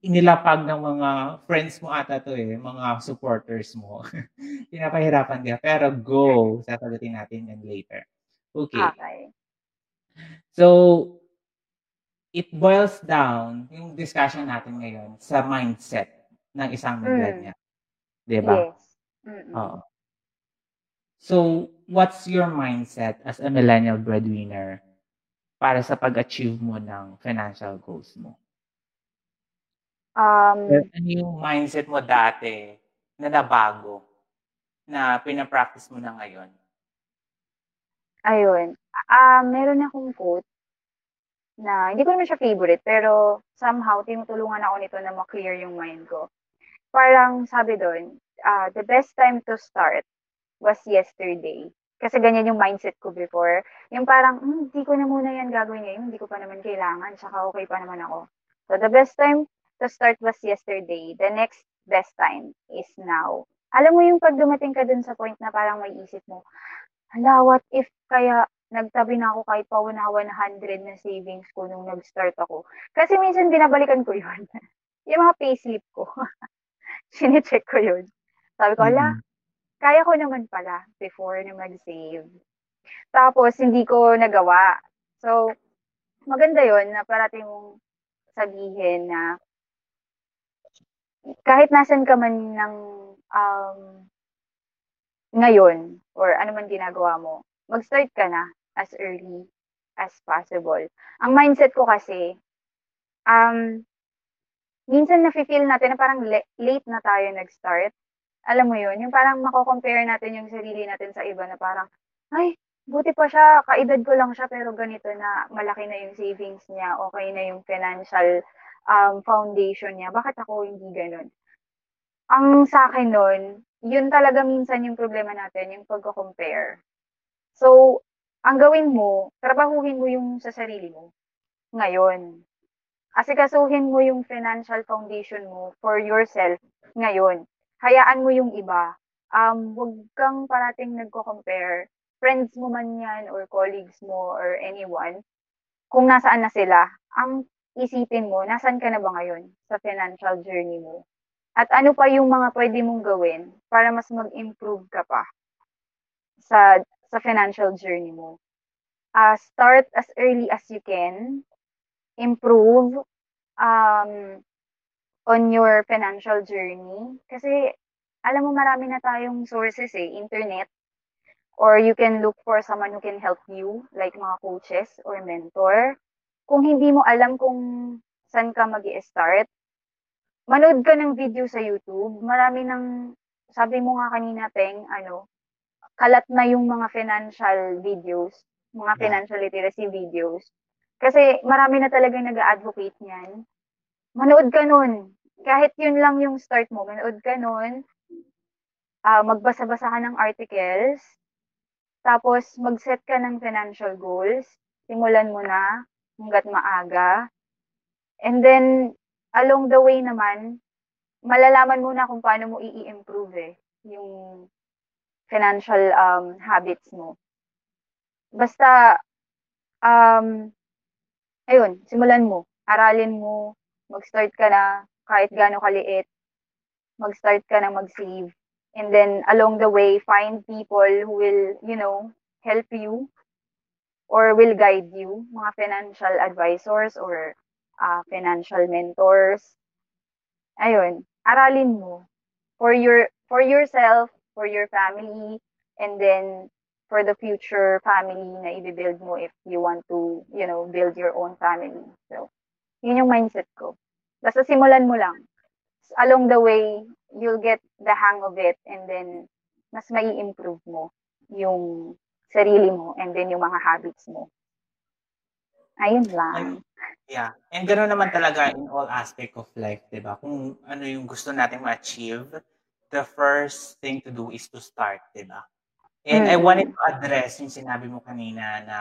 inilapag ng mga friends mo ata to eh, mga supporters mo. Pinapahirapan ka. Pero go, sasagutin natin yan later. Okay. Okay. So, it boils down, yung discussion natin ngayon, sa mindset ng isang Mm. millennial. Diba? Yes. Mm-mm. Oo. So, what's your mindset as a millennial breadwinner para sa pag-achieve mo ng financial goals mo? Um, Ano yung mindset mo dati na nabago na pinapractice mo na ngayon? ayun. Ah, meron akong quote na hindi ko naman siya favorite, pero somehow tinutulungan ako nito na ma-clear yung mind ko. Parang sabi doon, ah, the best time to start was yesterday. Kasi ganyan yung mindset ko before. Yung parang, hmm, hindi ko na muna yan gagawin ngayon, hindi ko pa naman kailangan, tsaka okay pa naman ako. So the best time to start was yesterday. The next best time is now. Alam mo yung pag dumating ka dun sa point na parang may isip mo, hala, what if kaya nagtabi na ako kahit pa 100 na savings ko nung nag-start ako. Kasi minsan binabalikan ko yun. yung mga payslip ko. Sinecheck ko yun. Sabi ko, Mhm. Kaya ko naman pala before na mag-save. Tapos, hindi ko nagawa. So, maganda yon na parating mong sabihin na kahit nasan ka man ng um, ngayon or ano man ginagawa mo, mag-start ka na as early as possible. Ang mindset ko kasi, um, minsan na-feel natin na parang late na tayo nag-start. Alam mo yun, yung parang mako-compare natin yung sarili natin sa iba na parang, ay, buti pa siya, kaedad ko lang siya, pero ganito na, malaki na yung savings niya, okay na yung financial um, foundation niya. Bakit ako hindi ganun? Ang sa akin nun, yun talaga minsan yung problema natin, yung pagko-compare. So, ang gawin mo, trabahuhin mo yung sa sarili mo ngayon. Asikasuhin mo yung financial foundation mo for yourself ngayon. Hayaan mo yung iba. Um, huwag kang parating nagko-compare. Friends mo man yan or colleagues mo or anyone. Kung nasaan na sila, ang isipin mo, nasaan ka na ba ngayon sa financial journey mo? At ano pa yung mga pwede mong gawin para mas mag-improve ka pa sa sa financial journey mo. Uh, start as early as you can. Improve um, on your financial journey. Kasi, alam mo, marami na tayong sources eh, internet. Or you can look for someone who can help you, like mga coaches or mentor. Kung hindi mo alam kung saan ka mag start manood ka ng video sa YouTube. Marami ng, sabi mo nga kanina, Peng, ano, kalat na yung mga financial videos, mga yeah. financial literacy videos. Kasi marami na talaga nag-advocate niyan. Manood ka nun. Kahit yun lang yung start mo, manood ka nun. Uh, magbasa-basa ka ng articles. Tapos, mag-set ka ng financial goals. Simulan mo na hanggat maaga. And then, along the way naman, malalaman mo na kung paano mo i-improve eh, yung financial um, habits mo. Basta, um, ayun, simulan mo. Aralin mo, mag-start ka na kahit gaano kaliit. Mag-start ka na mag-save. And then, along the way, find people who will, you know, help you or will guide you, mga financial advisors or uh, financial mentors. Ayun, aralin mo for your for yourself for your family, and then for the future family na i-build mo if you want to, you know, build your own family. So, yun yung mindset ko. Basta simulan mo lang. Along the way, you'll get the hang of it and then mas mai improve mo yung sarili mo and then yung mga habits mo. Ayun lang. Yeah. And ganoon naman talaga in all aspect of life, 'di ba? Kung ano yung gusto nating ma-achieve, the first thing to do is to start, di ba? And mm-hmm. I wanted to address yung sinabi mo kanina na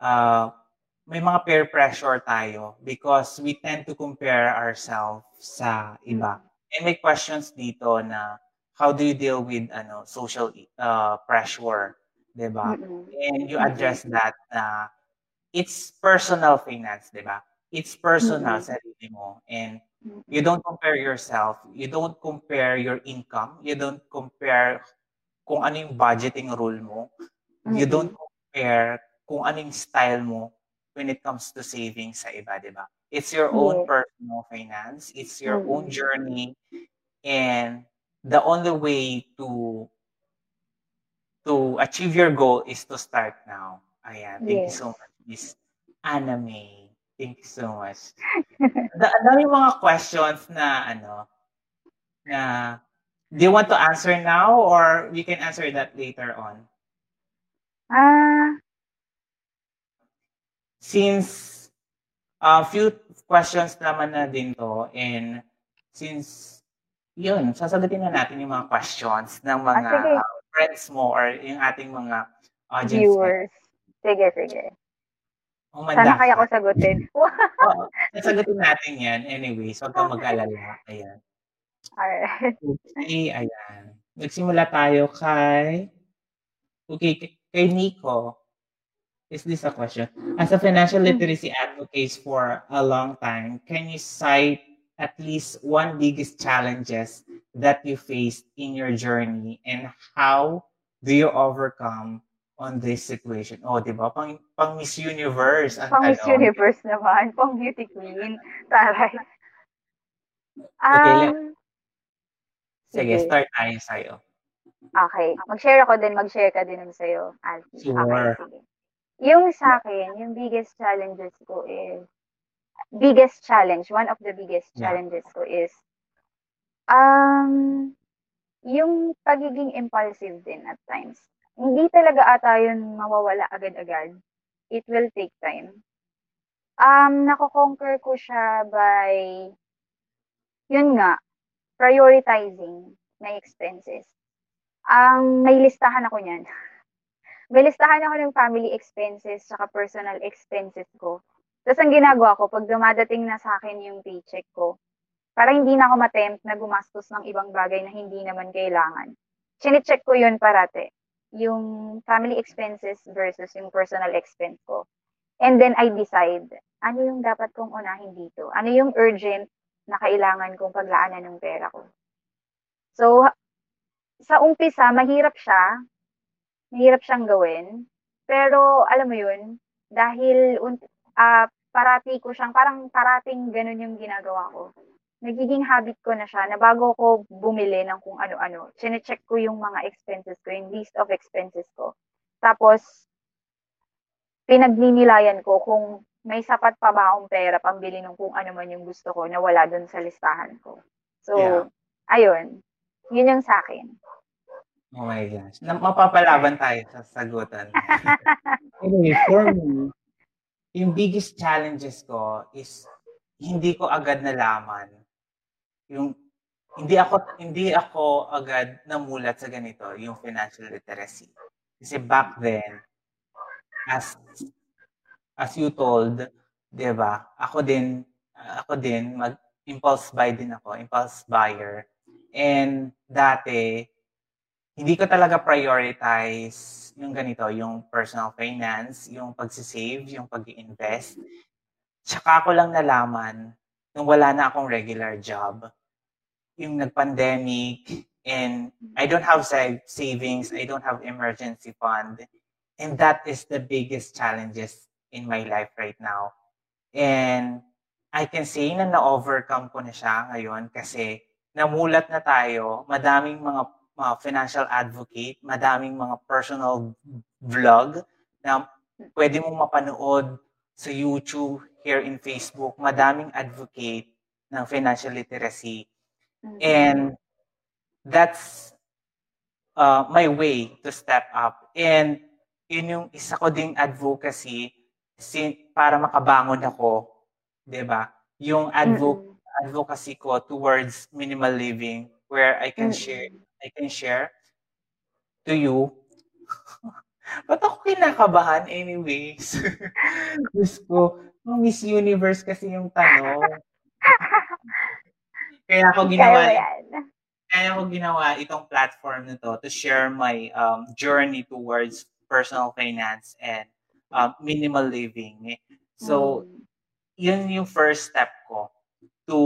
uh, may mga peer pressure tayo because we tend to compare ourselves sa iba. And may questions dito na how do you deal with ano social uh, pressure, 'di ba? And you address that na uh, it's personal finance, 'di ba? It's personal mm-hmm. sarili mo and You don't compare yourself. You don't compare your income. You don't compare kung ano yung budgeting rule mo. Mm-hmm. You don't compare kung ano yung style mo when it comes to saving sa iba, di ba? It's your own personal finance. It's your mm-hmm. own journey. And the only way to to achieve your goal is to start now. Ayan. Thank yes. you so much, Miss Anna May. Thank you so much. Ang dami mga questions na ano na do you want to answer now or we can answer that later on? Ah uh, since a uh, few questions naman na din to and since yun, sasagutin na natin yung mga questions ng mga ah, friends mo or yung ating mga audience. Viewers. Sige, sige. Oh, Sana kaya ko sagutin. Oo, sasagutin natin yan. Anyways, huwag kang mag-alala. Ayan. Alright. Okay, ayan. Nagsimula tayo kay... Okay, kay Nico. Is this a question? As a financial literacy advocate for a long time, can you cite at least one biggest challenges that you faced in your journey and how do you overcome on this situation? Oh, di ba? Pang, pang Miss Universe. Ang pang Miss Universe naman. Pang beauty queen. Taray. Okay, um, sige, sige, start tayo sa'yo. Okay. Mag-share ako din, mag-share ka din sa'yo, Alfie. Sure. Okay, sige. Yung sa akin, yung biggest challenges ko is, biggest challenge, one of the biggest challenges yeah. ko is, um, yung pagiging impulsive din at times. Hindi talaga ata yun mawawala agad-agad. It will take time. Um, nako-conquer ko siya by, yun nga, prioritizing my expenses. Ang um, may listahan ako niyan. may listahan ako ng family expenses saka personal expenses ko. Tapos ang ginagawa ko, pag dumadating na sa akin yung paycheck ko, para hindi na ako matempt na gumastos ng ibang bagay na hindi naman kailangan. Chine-check ko yun parate. Yung family expenses versus yung personal expense ko. And then I decide, ano yung dapat kong unahin dito? Ano yung urgent na kailangan kong paglaanan ng pera ko? So, sa umpisa, mahirap siya. Mahirap siyang gawin. Pero, alam mo yun, dahil uh, parati ko siyang, parang parating ganun yung ginagawa ko. Nagiging habit ko na siya na bago ko bumili ng kung ano-ano, chine-check ko yung mga expenses ko, yung list of expenses ko. Tapos, pinagninilayan ko kung may sapat pa ba akong pera pambili ng kung ano man yung gusto ko na wala dun sa listahan ko. So, yeah. ayun. Yun yung sa akin. Oh my gosh. Na, mapapalaban tayo sa sagutan. anyway, for me, yung biggest challenges ko is hindi ko agad nalaman yung hindi ako hindi ako agad namulat sa ganito, yung financial literacy. Kasi back then as as you told, 'di ba? Ako din ako din mag impulse buy din ako, impulse buyer. And dati hindi ko talaga prioritize yung ganito, yung personal finance, yung pagsisave, yung pag invest Tsaka ko lang nalaman nung wala na akong regular job, yung nag-pandemic, and I don't have savings, I don't have emergency fund. And that is the biggest challenges in my life right now. And I can say na na-overcome ko na siya ngayon kasi namulat na tayo, madaming mga mga financial advocate, madaming mga personal vlog na pwede mong mapanood sa YouTube, here in Facebook, madaming advocate ng financial literacy. Mm-hmm. And that's uh, my way to step up. And yun yung isa ko ding advocacy para makabangon ako, 'di ba? Yung advo- mm-hmm. advocacy ko towards minimal living where I can mm-hmm. share I can share to you. Ba't ako kinakabahan anyways? Diyos ko, Miss Universe kasi yung tanong. kaya ako ginawa kaya ako ginawa itong platform na to to share my um, journey towards personal finance and um, minimal living. So, mm. yun yung first step ko to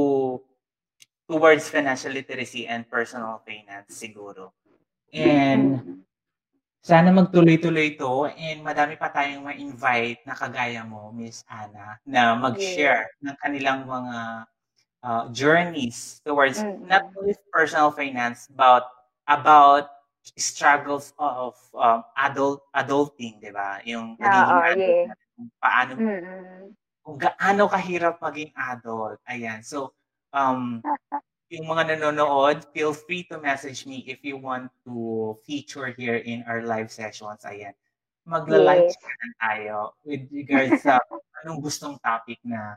towards financial literacy and personal finance siguro. And sana magtuloy-tuloy to and madami pa tayong ma-invite na kagaya mo, Miss Anna, na mag-share yeah. ng kanilang mga uh, journeys towards mm-hmm. not only personal finance but about struggles of um, adult adulting, 'di ba? Yung pagiging oh, adult, yeah. paano mm-hmm. kung gaano kahirap maging adult. Ayan. So, um yung mga nanonood, feel free to message me if you want to feature here in our live sessions. Ayan. Magla-live yes. tayo with regards sa anong gustong topic na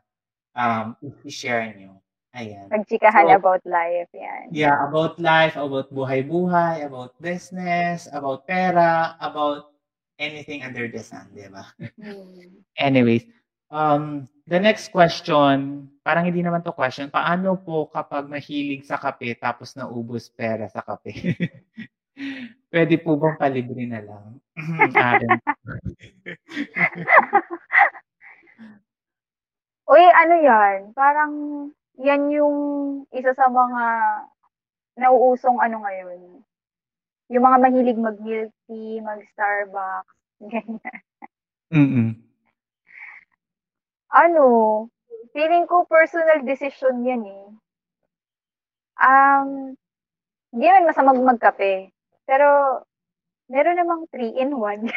um, i-share nyo. Ayan. Magchikahan so, about life, yan. Yeah, about life, about buhay-buhay, about business, about pera, about anything under the sun, di ba? Mm. Anyways, Um, the next question, parang hindi naman to question, paano po kapag mahilig sa kape tapos naubos pera sa kape? Pwede po bang palibre na lang? Uy, ano yan? Parang yan yung isa sa mga nauusong ano ngayon, yung mga mahilig mag-milk tea, mag-Starbucks, ganyan. Mm. Ano, feeling ko personal decision yan eh. Um, hindi naman masamang magkape. Pero, meron namang 3-in-1.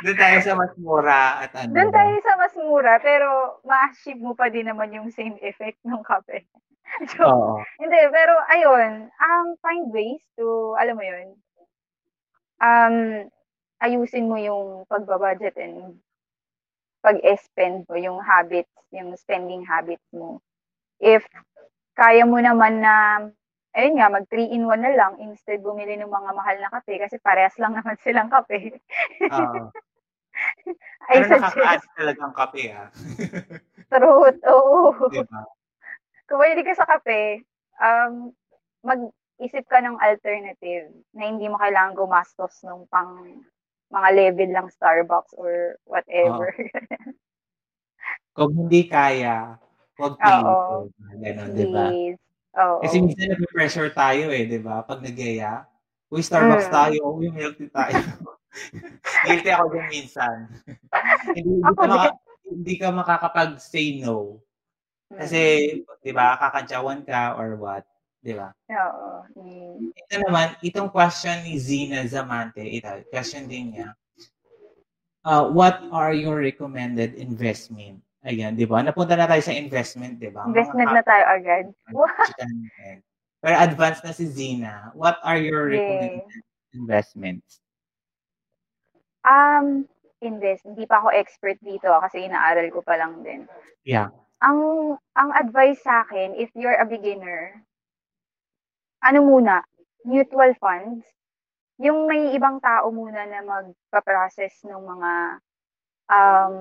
Doon tayo sa mas mura at ano. Doon tayo sa mas mura, pero ma-achieve mo pa din naman yung same effect ng kape. so, Oo. hindi, pero ayun, um, find ways to, alam mo yun, um, ayusin mo yung pagbabudget and pag-spend mo, yung habits, yung spending habits mo. If kaya mo naman na, ayun nga, mag 3-in-1 na lang instead bumili ng mga mahal na kape kasi parehas lang naman silang kape. Oo. I Pero nakaka-add talagang kape ah. Truth, oo. diba? Kung mahilig ka sa kape, um, mag-isip ka ng alternative na hindi mo kailangan gumastos ng pang mga level lang Starbucks or whatever. Kung hindi kaya, huwag Oo. Ganon, diba? Please. Oo. Kasi minsan nag-pressure tayo eh, di ba? Pag nagyaya, uy, Starbucks Mm. tayo, uy, milk tea tayo. Guilty ako din minsan. hindi, hindi, Ako ka maka, hindi ka makakapag-say no. Kasi, di ba, kakantsawan ka or what. Di ba? Oo. Mm. Ito naman, itong question ni Zina Zamante, ito, question din niya. Uh, what are your recommended investment? Ayan, di ba? Napunta na tayo sa investment, di ba? Mga Investment na tayo agad. Pero advanced na si Zina. What are your Yay. recommended investments? Um, invest. Hindi pa ako expert dito ah, kasi inaaral ko pa lang din. Yeah. Ang ang advice sa akin, if you're a beginner, ano muna, mutual funds. Yung may ibang tao muna na magpa-process ng mga um,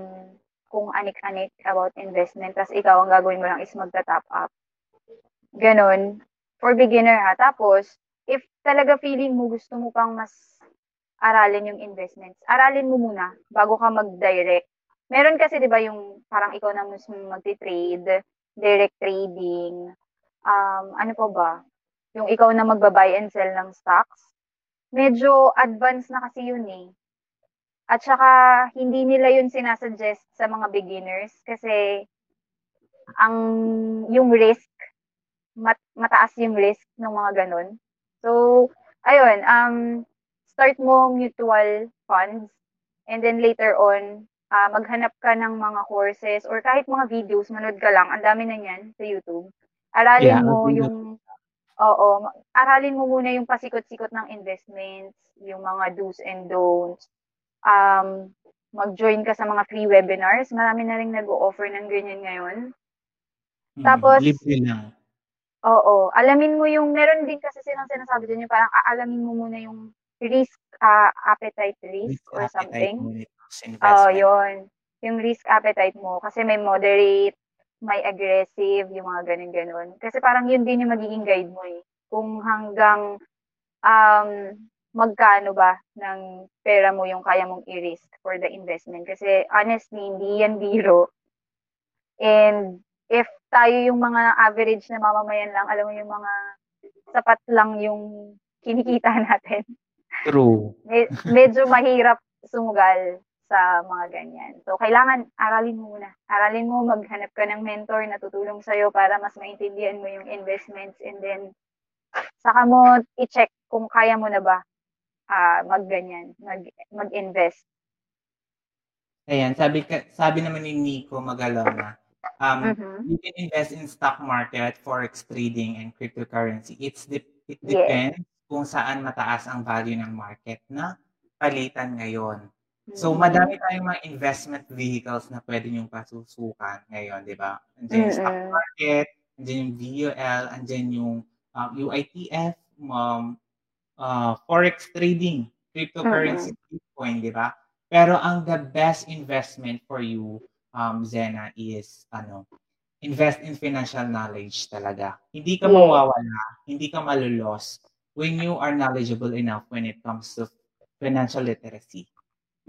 kung anik-anik about investment, tapos ikaw ang gagawin mo lang is magta-top up. Ganon. For beginner ha. Tapos, if talaga feeling mo gusto mo pang mas aralin yung investments, aralin mo muna bago ka mag-direct. Meron kasi 'di ba yung parang ikaw na mismo magti-trade, direct trading. Um, ano pa ba? Yung ikaw na magba-buy and sell ng stocks. Medyo advanced na kasi yun eh. At saka hindi nila yun sinasuggest sa mga beginners kasi ang yung risk mat, mataas yung risk ng mga ganun. So, ayun, um start mo mutual funds and then later on uh, maghanap ka ng mga courses or kahit mga videos, manood ka lang, ang dami na niyan sa YouTube. Aralin Yeah, mo yung Oo, aralin mo muna yung pasikot-sikot ng investments, yung mga do's and don'ts. Um, mag-join ka sa mga free webinars. Marami na ring nag-o-offer ng ganyan ngayon. Mm, Tapos- libre lang. Oo, alamin mo yung, meron din kasi silang sinasabi dun yung parang aalamin mo muna yung risk, ah, appetite risk or Risk appetite something. Oo, investment. yun. Yung risk appetite mo. Kasi may moderate, may aggressive, yung mga ganun-ganun. Kasi parang yun din yung magiging guide mo eh. Kung hanggang um, magkano ba ng pera mo yung kaya mong i-risk for the investment. Kasi honestly, hindi yan biro. And if tayo yung mga average na mamamayan lang, alam mo yung mga sapat lang yung kinikita natin True. me- medyo mahirap sumugal sa mga ganyan. So, kailangan aralin mo muna. Aralin mo, maghanap ka ng mentor na tutulong sa'yo para mas maintindihan mo yung investments and then saka mo i-check kung kaya mo na ba ah magganyan, mag, mag-invest. Ayan, sabi, sabi naman ni Nico Magalona, um, Mhm. you can invest in stock market, forex trading, and cryptocurrency. It's de- it Yes. depends kung saan mataas ang value ng market na palitan ngayon. So, Mhm. madami tayong mga investment vehicles na pwede niyong pasusukan ngayon, di ba? Andiyan yung stock market, andiyan yung VUL, andiyan yung um, UITF, um, uh, forex trading, cryptocurrency, Bitcoin, di ba? Pero ang the best investment for you, um, Zena, is ano, invest in financial knowledge talaga. Hindi ka Yes. mawawala, hindi ka malulos when you are knowledgeable enough when it comes to financial literacy.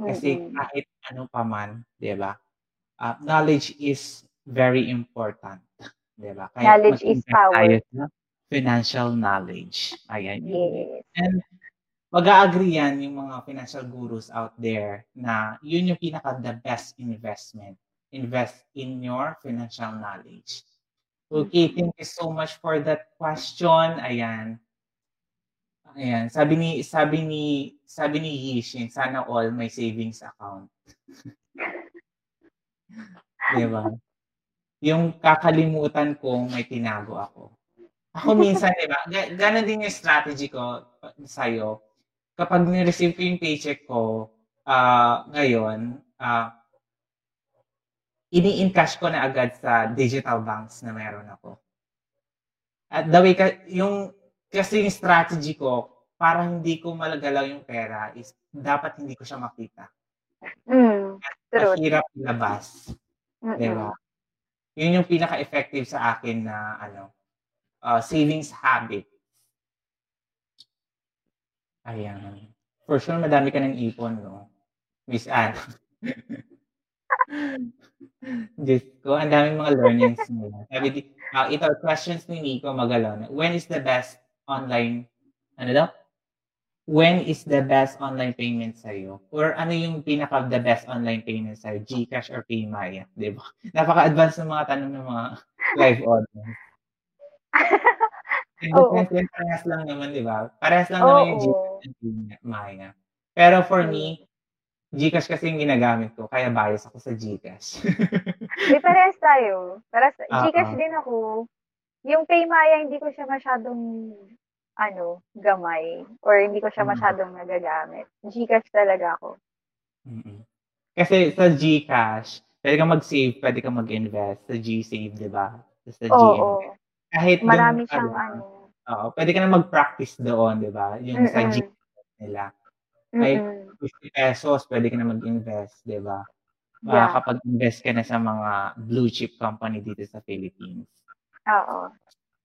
Kasi Mm-mm. kahit ano pa man, 'di ba? Uh, knowledge is very important, 'di ba? Kaya Knowledge is mag-invest power. sa financial knowledge. Ayan. Yes. And mag-agree yan yung mga financial gurus out there na yun yung pinaka the best investment. Invest in your financial knowledge. Okay, thank you so much for that question. Ayan. Ayan, sabi ni sabi ni sabi ni Yishin, sana all may savings account. 'Di ba? Yung kakalimutan kong may tinago ako. Ako minsan, 'di ba? Ganun din yung strategy ko sa iyo. Kapag ni-receive ko yung paycheck ko uh, ngayon, uh, ini-encash ko na agad sa digital banks na meron ako. At the way, ka, yung, kasi yung strategy ko, para hindi ko malagalaw yung pera, is dapat hindi ko siya makita. Mm, true. Mahirap ilabas. Mm-mm. Diba? Yun yung pinaka-effective sa akin na ano, uh, savings habit. Ayan. For sure, madami ka ng ipon, no? Miss Anne. Diyos ko, ang daming mga learnings mo. Sabi, uh, ito, questions ni Nico Magalon. When is the best online, ano daw? When is the best online payment sa'yo? Or ano yung pinaka the best online payment sa'yo? Gcash or Paymaya? Di ba? Napaka-advanced ng mga tanong ng mga live audience. oh. Parehas lang naman, di ba? Parehas lang oh, naman yung Gcash and Paymaya. Pero for me, Gcash kasi yung ginagamit ko, kaya bias ako sa Gcash. May parehas tayo. Para sa, Gcash din ako. Yung Paymaya, hindi ko siya masyadong ano, gamay or hindi ko siya mm. masyadong nagagamit. Gcash talaga ako. Mm-mm. Kasi sa Gcash, pwede kang mag-save, pwede kang mag-invest sa G-Save, di ba? Sa Oo, oo. Kahit Marami dun, siyang ano. Oo, pwede ka na mag-practice doon, di ba? Yung Mm-mm. sa Gcash nila. Ay, Mm-mm. 50 pesos, pwede ka na mag-invest, di ba? Uh, yeah. Kapag invest ka na sa mga blue chip company dito sa Philippines. Oo.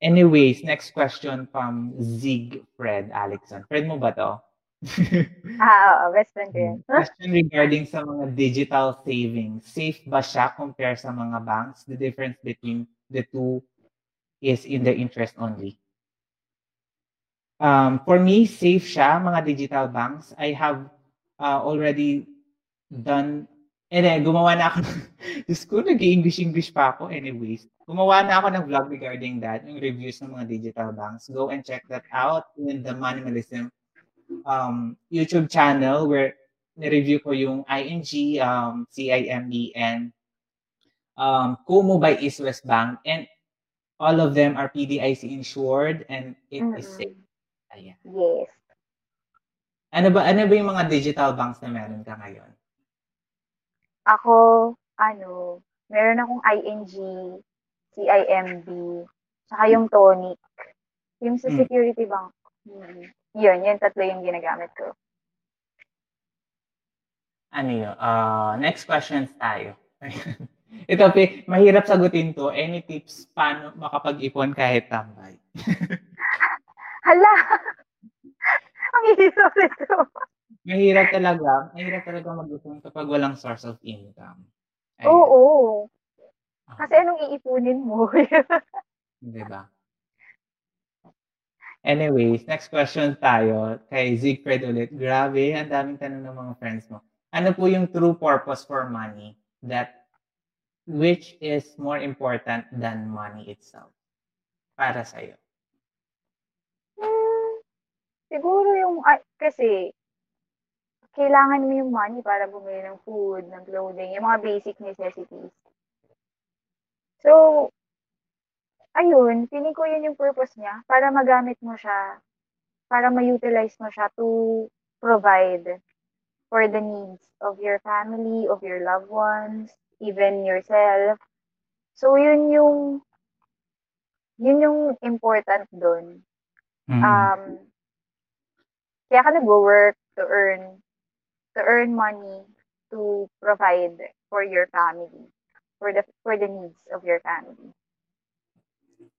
Anyways, next question from Zig Fred Alexon. Fred mo ba to? ah, oo. Best friend ko yun. question regarding sa mga digital savings. Safe ba siya compare sa mga banks? The difference between the two is in the interest only. Um, for me, safe siya, mga digital banks. I have uh, already done, and then gumawa na ako, Diyos ko, nag-English-English pa ako anyways. Gumawa na ako ng vlog regarding that, yung reviews ng mga digital banks. Go and check that out in the Minimalism um, YouTube channel where ni-review ko yung ING, um, CIMB, and um, Kumu by East West Bank. And all of them are PDIC insured and it mm-hmm. is safe. Ayan. Yes. Ano ba ano ba yung mga digital banks na meron ka ngayon? Ako, ano, meron akong ING, CIMB, saka yung Tonic. Yung sa hmm. Security Bank. Hmm. Yun, yun tatlo yung ginagamit ko. Ano yun? Uh, next questions tayo. Ito, Pe, mahirap sagutin to. Any tips paano makapag-ipon kahit tambay? Hala! Ang hirap ito. Mahirap talaga. Mahirap talaga mag-ipon kapag walang source of income. Ayun. Oo. Ah. Kasi anong iipunin mo? Di ba? Anyways, next question tayo kay Siegfried ulit. Grabe, ang daming tanong ng mga friends mo. Ano po yung true purpose for money that which is more important than money itself para sa iyo? Siguro yung ay kasi kailangan mo yung money para bumili ng food, ng clothing, yung mga basic necessities. So, ayun, feeling ko yun yung purpose niya, para magamit mo siya, para ma-utilize mo siya to provide for the needs of your family, of your loved ones, even yourself. So, yun yung, yun yung important doon. Mm. Um, kaya ka nag-work to earn to earn money to provide for your family, for the for the needs of your family.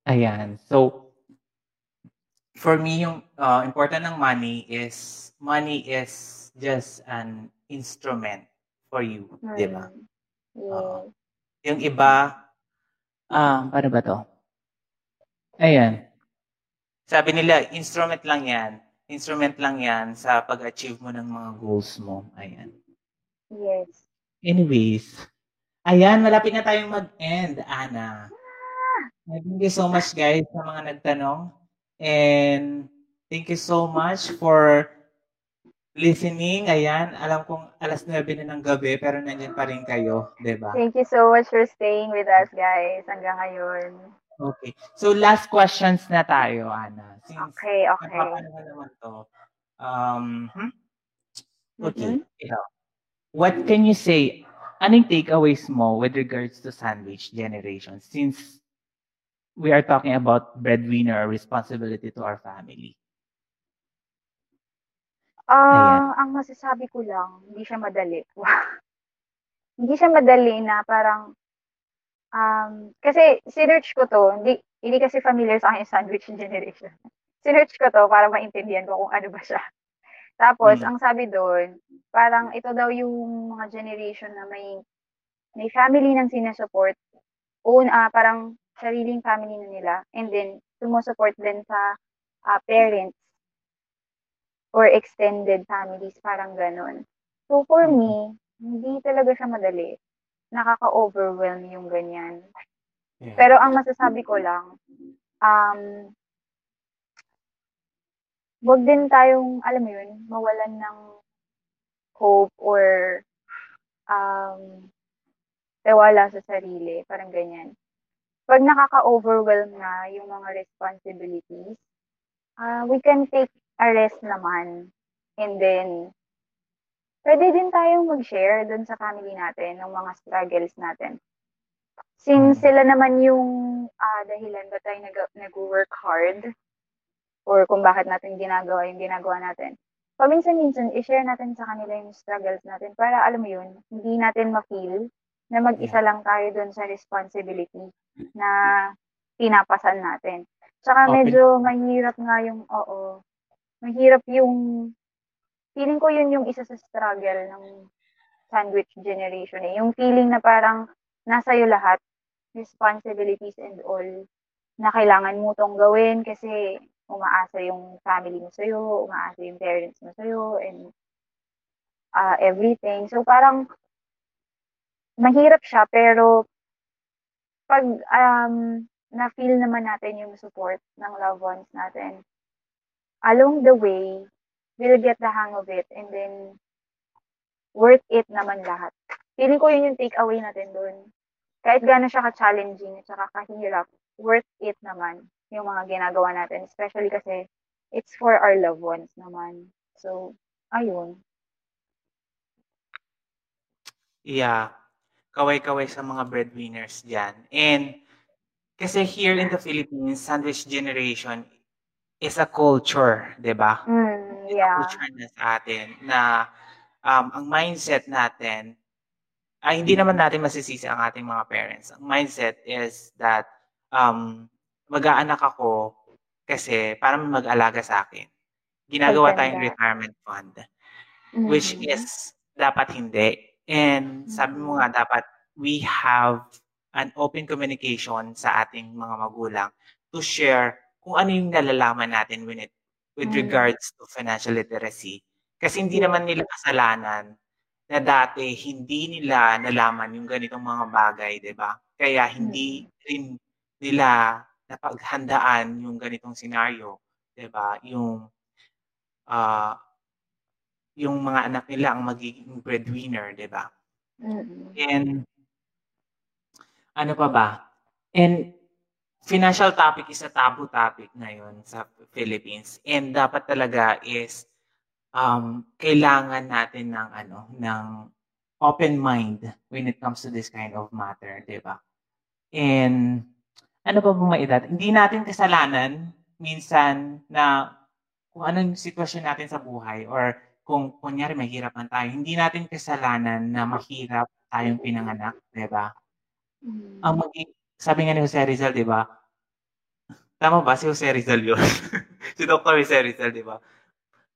Ayan. So for me yung uh, important ng money is money is just an instrument for you, hmm. 'di ba? Yeah. Uh, yung iba um paano ba 'to? Ayan. sabi nila, instrument lang yan. Instrument lang yan sa pag-achieve mo ng mga goals mo. Ayan. Yes. Anyways, ayan, malapit na tayong mag-end, Ana. Thank you so much, guys, sa mga nagtanong. And thank you so much for listening. Ayan, alam kong alas 9 na ng gabi, pero nandiyan pa rin kayo, di ba? Thank you so much for staying with us, guys, hanggang ngayon. Okay. So, last questions na tayo, Ana. Since okay, okay. Napapano naman to. Um, hmm? Okay. Mm-hmm. What can you say? Anong takeaways mo with regards to sandwich generation? Since we are talking about breadwinner or responsibility to our family. Ah, uh, ang masasabi ko lang, hindi siya madali. hindi siya madali na parang um, kasi sinearch ko to, hindi, hindi kasi familiar sa akin sandwich generation. sinearch ko to para maintindihan ko kung ano ba siya. Tapos, hmm. ang sabi doon, parang ito daw yung mga generation na may may family nang sinesupport. Own, uh, parang sariling family na nila and then sumusupport din sa uh, parents or extended families, parang ganun. So for me, hindi talaga siya madali. Nakaka-overwhelm yung ganyan. Yeah. Pero ang masasabi ko lang, um, wag din tayong, alam mo yun, mawalan ng hope or um, tiwala sa sarili. Parang ganyan pag nakaka-overwhelm na yung mga responsibilities, uh, we can take a rest naman. And then, pwede din tayong mag-share dun sa family natin ng mga struggles natin. Since hmm. sila naman yung uh, dahilan ba tayo nag- nag-work hard or kung bakit natin ginagawa yung ginagawa natin. Paminsan-minsan, i-share natin sa kanila yung struggles natin para alam mo yun, hindi natin ma-feel na mag-isa lang tayo dun sa responsibility na pinapasan natin. Tsaka medyo mahirap nga yung, oo, mahirap yung, feeling ko yun yung isa sa struggle ng sandwich generation eh. Yung feeling na parang nasa iyo lahat, responsibilities and all, na kailangan mo tong gawin kasi umaasa yung family mo sa'yo, umaasa yung parents mo sa'yo, and uh, everything. So parang mahirap siya, pero pag um, na-feel naman natin yung support ng loved ones natin, along the way, we'll get the hang of it and then worth it naman lahat. Feeling ko yun yung take away natin doon. Kahit gano'n siya ka-challenging at saka kahirap, worth it naman yung mga ginagawa natin. Especially kasi it's for our loved ones naman. So, ayun. Yeah kaway-kaway sa mga breadwinners dyan. And kasi here in the Philippines, sandwich generation is a culture, di ba? Mm, yeah. culture na sa atin na um, ang mindset natin, ay hindi naman natin masisisi ang ating mga parents. Ang mindset is that um, mag-aanak ako kasi para mag-alaga sa akin. Ginagawa tayong retirement fund. Mm-hmm. Which is, dapat hindi. And sabi mo nga dapat we have an open communication sa ating mga magulang to share kung ano yung nalalaman natin when it, with mm. regards to financial literacy. Kasi hindi naman nila kasalanan na dati hindi nila nalaman yung ganitong mga bagay, 'di ba? Kaya hindi mm. rin nila napaghandaan yung ganitong scenario, 'di ba? Yung uh, yung mga anak nila ang magiging breadwinner, 'di ba? Mm-hmm. And ano pa ba? And financial topic is a taboo topic ngayon sa Philippines. And dapat talaga is um, kailangan natin ng ano ng open mind when it comes to this kind of matter, 'di ba? And ano pa bang maidat? Hindi natin kasalanan minsan na kung anong sitwasyon natin sa buhay or kung kunyari mahirapan tayo, hindi natin kasalanan na mahirap tayong pinanganak, 'di ba? Mm. Ang magi sabi nga ni Jose Rizal, 'di ba? Tama ba si Jose Rizal 'yun? si Dr. Jose Rizal, 'di ba?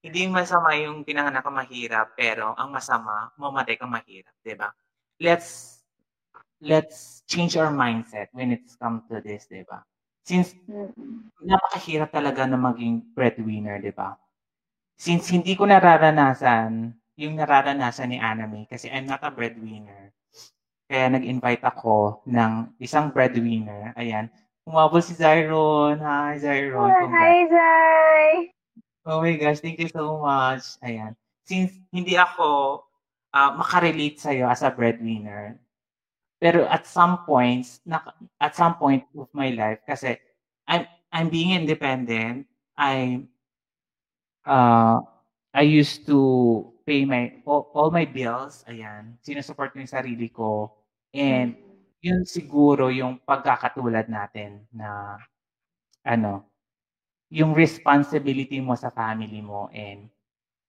Hindi masama yung pinanganak ka mahirap, pero ang masama, mamatay ka mahirap, 'di ba? Let's let's change our mindset when it's come to this, 'di ba? Since napakahirap talaga na maging breadwinner, di ba? Since hindi ko nararanasan yung nararanasan ni Anime kasi I'm not a breadwinner. Kaya nag-invite ako ng isang breadwinner. Ayan. Umabol si Zyron. Hi, Zyron. Hi, Zay! Oh my gosh, thank you so much. Ayan. Since hindi ako uh, makarelate sa'yo as a breadwinner, pero at some points, na, at some point of my life, kasi I'm, I'm being independent, I, uh, I used to pay my all, all my bills, ayan, sinusupport ko yung sarili ko. And yun siguro yung pagkakatulad natin na ano, yung responsibility mo sa family mo and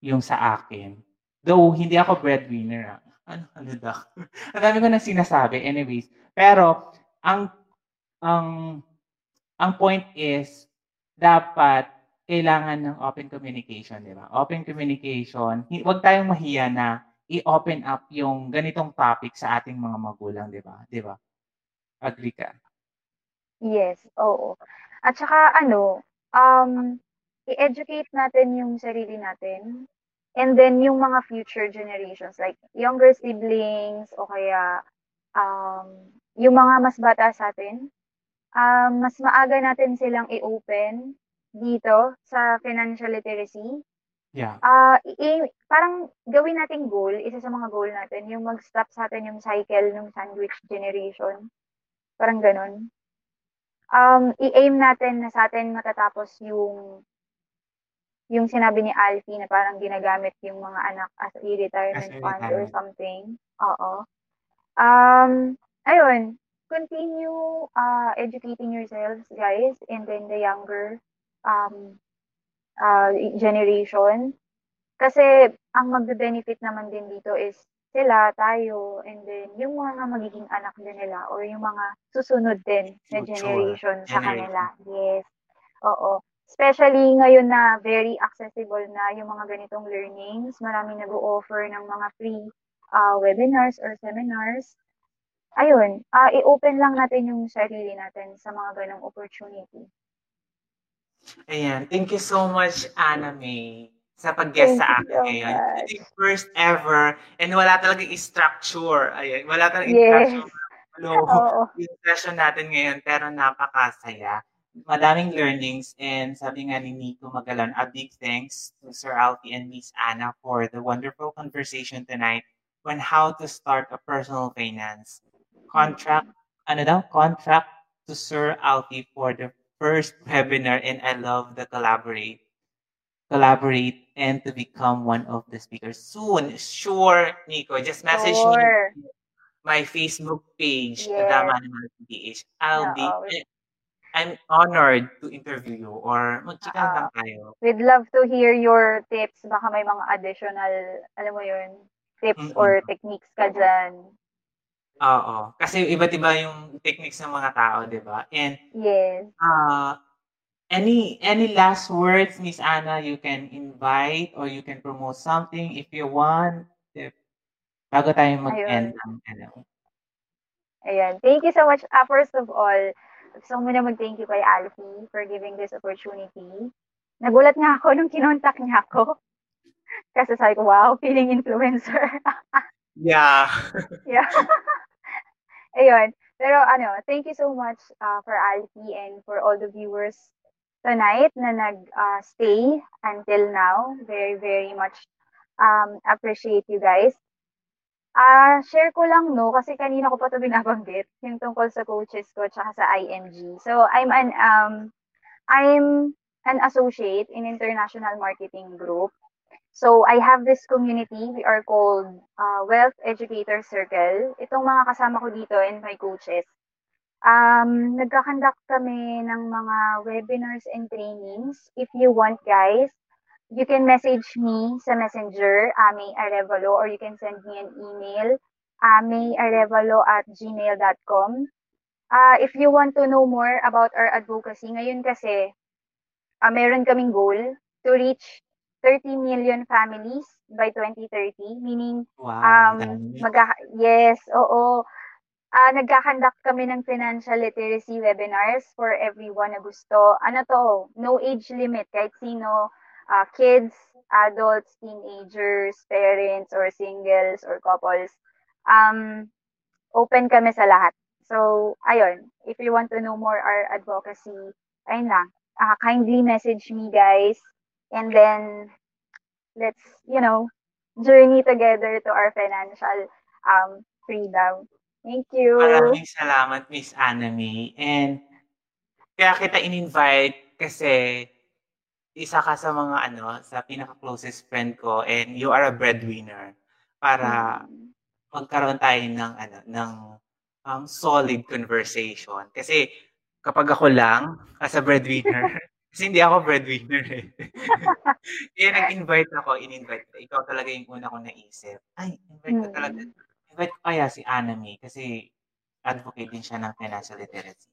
yung sa akin. Though hindi ako breadwinner, ah. ano ano daw. ang dami ko nang sinasabi anyways. Pero ang ang ang point is dapat kailangan ng open communication, di ba? Open communication, huwag tayong mahiya na i-open up yung ganitong topic sa ating mga magulang, di ba? Di ba? Agree ka? Yes, oo. At saka ano, um, i-educate natin yung sarili natin and then yung mga future generations like younger siblings o kaya um, yung mga mas bata sa atin, um, mas maaga natin silang i-open dito sa financial literacy. Yeah. Ah, i parang gawin nating goal, isa sa mga goal natin yung mag-stop sa atin yung cycle ng sandwich generation. Parang gano'n. Um, i-aim natin na sa atin matatapos yung yung sinabi ni Alfie na parang ginagamit yung mga anak as a retirement fund or something. Oo. Um, ayun, continue uh, educating yourselves, guys, and then the younger um, uh, generation. Kasi ang magbe-benefit naman din dito is sila, tayo, and then yung mga magiging anak din nila or yung mga susunod din na generation sa kanila. Yes. Oo. Especially ngayon na very accessible na yung mga ganitong learnings. Marami nag-o-offer ng mga free uh, webinars or seminars. Ayun, uh, i-open lang natin yung sarili natin sa mga ganong opportunity. Ayan. Thank you so much, Anna May, sa pag-guest sa akin ngayon. Ito yung first ever and wala talagang structure. Ayan. Wala talagang yes. structure. Hello, yung session natin ngayon pero napakasaya. Madaming learnings and sabi nga ni Nico Magalan, a big thanks to Sir Alfie and Miss Anna for the wonderful conversation tonight on how to start a personal finance. Contract, ano daw? Contract to Sir Alfie for the first webinar and I love the collaborate collaborate and to become one of the speakers soon. Sure, Nico. Just message sure. me my Facebook page, yes. Dama PH. I'll be I'm honored to interview you or magchika uh, lang tayo. We'd love to hear your tips. Baka may mga additional, alam mo yun, tips mm-hmm. or techniques ka dyan. Oo. Kasi iba't iba yung techniques ng mga tao, di ba? And, yes. Uh, any any last words, Miss Anna, you can invite or you can promote something if you want. If, bago tayo mag-end ng ano. Ayan. Thank you so much. Uh, first of all, gusto ko muna mag-thank you kay Alfie for giving this opportunity. Nagulat nga ako nung kinontak niya ako. Kasi sabi ko, wow, feeling influencer. yeah. yeah. Ayun. Pero ano, thank you so much uh, for Alfie and for all the viewers tonight na nag-stay uh, until now. Very, very much um, appreciate you guys. Ah, uh, share ko lang no kasi kanina ko pa 'to binabanggit yung tungkol sa coaches ko tsaka sa IMG. So I'm an um I'm an associate in International Marketing Group So I have this community. We are called uh, Wealth Educator Circle. Itong mga kasama ko dito and my coaches. Um, nagkakandak kami ng mga webinars and trainings. If you want, guys, you can message me sa messenger, Ame Arevalo, or you can send me an email, amearevalo at gmail.com. Uh, if you want to know more about our advocacy, ngayon kasi, uh, meron kaming goal to reach 30 million families by 2030, meaning wow, um mag yes, oo. uh, nagkakandak kami ng financial literacy webinars for everyone na gusto. Ano to, no age limit, kahit sino, uh, kids, adults, teenagers, parents, or singles, or couples. Um, open kami sa lahat. So, ayun, if you want to know more our advocacy, ayun lang, uh, kindly message me guys, and then let's, you know, journey together to our financial um, freedom. Thank you. Maraming salamat, Miss Anami. And kaya kita in-invite kasi isa ka sa mga ano, sa pinaka-closest friend ko and you are a breadwinner para mm. magkaroon tayo ng ano, ng um, solid conversation. Kasi kapag ako lang, as a breadwinner, kasi hindi ako breadwinner eh. Kaya nag-invite ako, in-invite ko. Ikaw talaga yung una kong naisip. Ay, invite ko talaga. Mm. Invite ko kaya si Anami kasi advocate din siya ng financial literacy.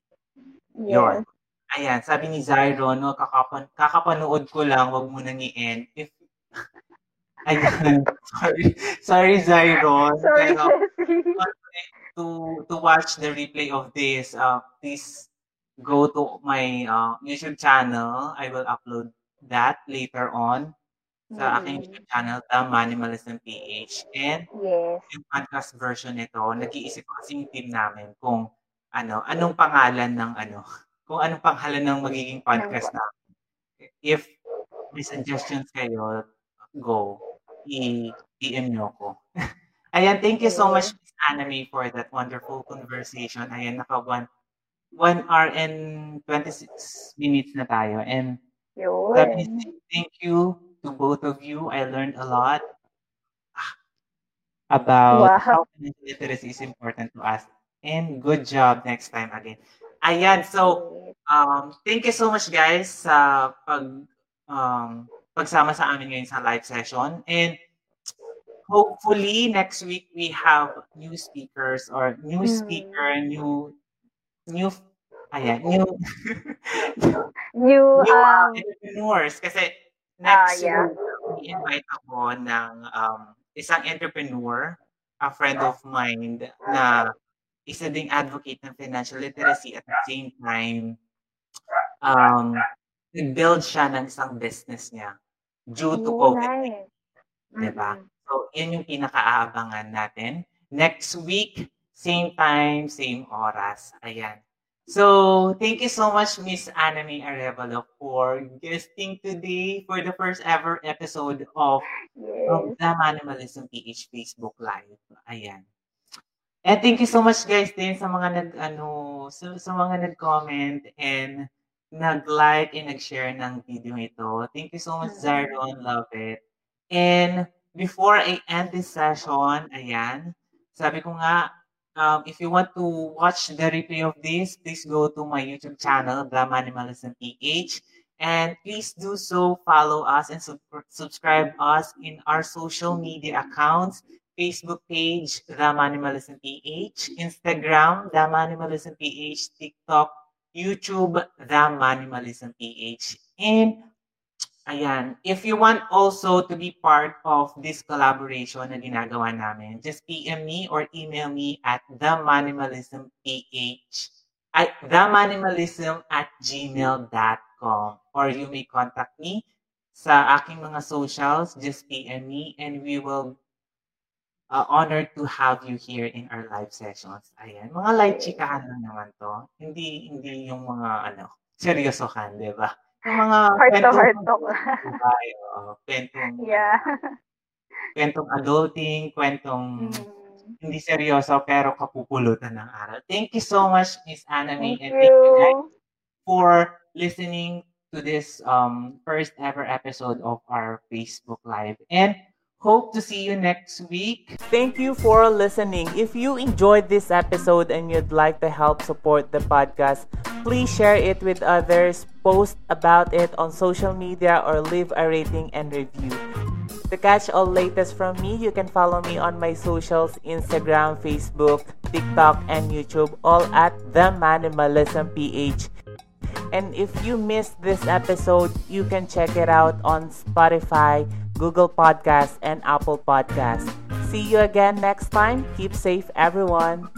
Yes. Yun. Ayan, sabi ni Zyron, no, kakapan, kakapanood ko lang, wag mo nang i-end. If, ayan, sorry, sorry Zyron. Sorry, pero, to to watch the replay of this, uh, please go to my uh, YouTube channel. I will upload that later on sa mm-hmm. aking YouTube channel, The Minimalism PH. And yes. yung podcast version nito, nag-iisip kasi yung team namin kung ano, anong pangalan ng ano, kung anong pangalan ng magiging podcast namin. If may suggestions kayo, go. I-DM nyo ko. Ayan, thank you so much, Miss Anime, for that wonderful conversation. Ayan, naka 1 1 hour and 26 minutes na tayo. And Yun. thank you to both of you. I learned a lot about wow. how financial literacy is important to us. And good job next time again. Ayan, so um, thank you so much guys sa pag um, pagsama sa amin ngayon sa live session. And hopefully next week we have new speakers or new hmm. speaker, new new ayan, new new, new um, entrepreneurs kasi next uh, yeah. week invite ako ng um, isang entrepreneur, a friend of mine na isa ding advocate ng financial literacy at the same time um, nag-build siya ng isang business niya due to COVID. Nice. Diba? Mm-hmm. So, yun yung pinaka-aabangan natin. Next week, same time, same oras. Ayan. So, thank you so much, Miss Anami Arevalo, for guesting today for the first ever episode of, yes. of the Manimalism PH Facebook Live. Ayan. And thank you so much, guys, din sa mga nag, ano, sa, sa mga nag-comment and nag-like and nag-share ng video ito. Thank you so much, mm-hmm. Zaron. Love it. And before I end this session, ayan, sabi ko nga, um, if you want to watch the replay of this, please go to my YouTube channel, The Minimalism PH. And please do so, follow us and sub- subscribe us in our social media accounts. Facebook page, The Minimalism PH, Instagram, The Minimalism PH, TikTok, YouTube, The Minimalism PH. And Ayan. If you want also to be part of this collaboration na ginagawa namin, just PM me or email me at themanimalismph at themanimalism at gmail.com or you may contact me sa aking mga socials, just PM me and we will uh, honored to have you here in our live sessions. Ayan, mga light chikahan lang naman to. Hindi hindi yung mga ano, seryosohan, 'di ba? Yung mga heart to heart talk. Kwentong Yeah. kwentong adulting, kwentong Mm. hindi seryoso pero kapupulutan ng aral. Thank you so much, Miss Anami, Thank and thank you guys you. for listening to this um first ever episode of our Facebook Live. And Hope to see you next week. Thank you for listening. If you enjoyed this episode and you'd like to help support the podcast, please share it with others, post about it on social media, or leave a rating and review. To catch all latest from me, you can follow me on my socials Instagram, Facebook, TikTok, and YouTube, all at The Minimalism PH. And if you missed this episode, you can check it out on Spotify, Google Podcasts, and Apple Podcasts. See you again next time. Keep safe, everyone.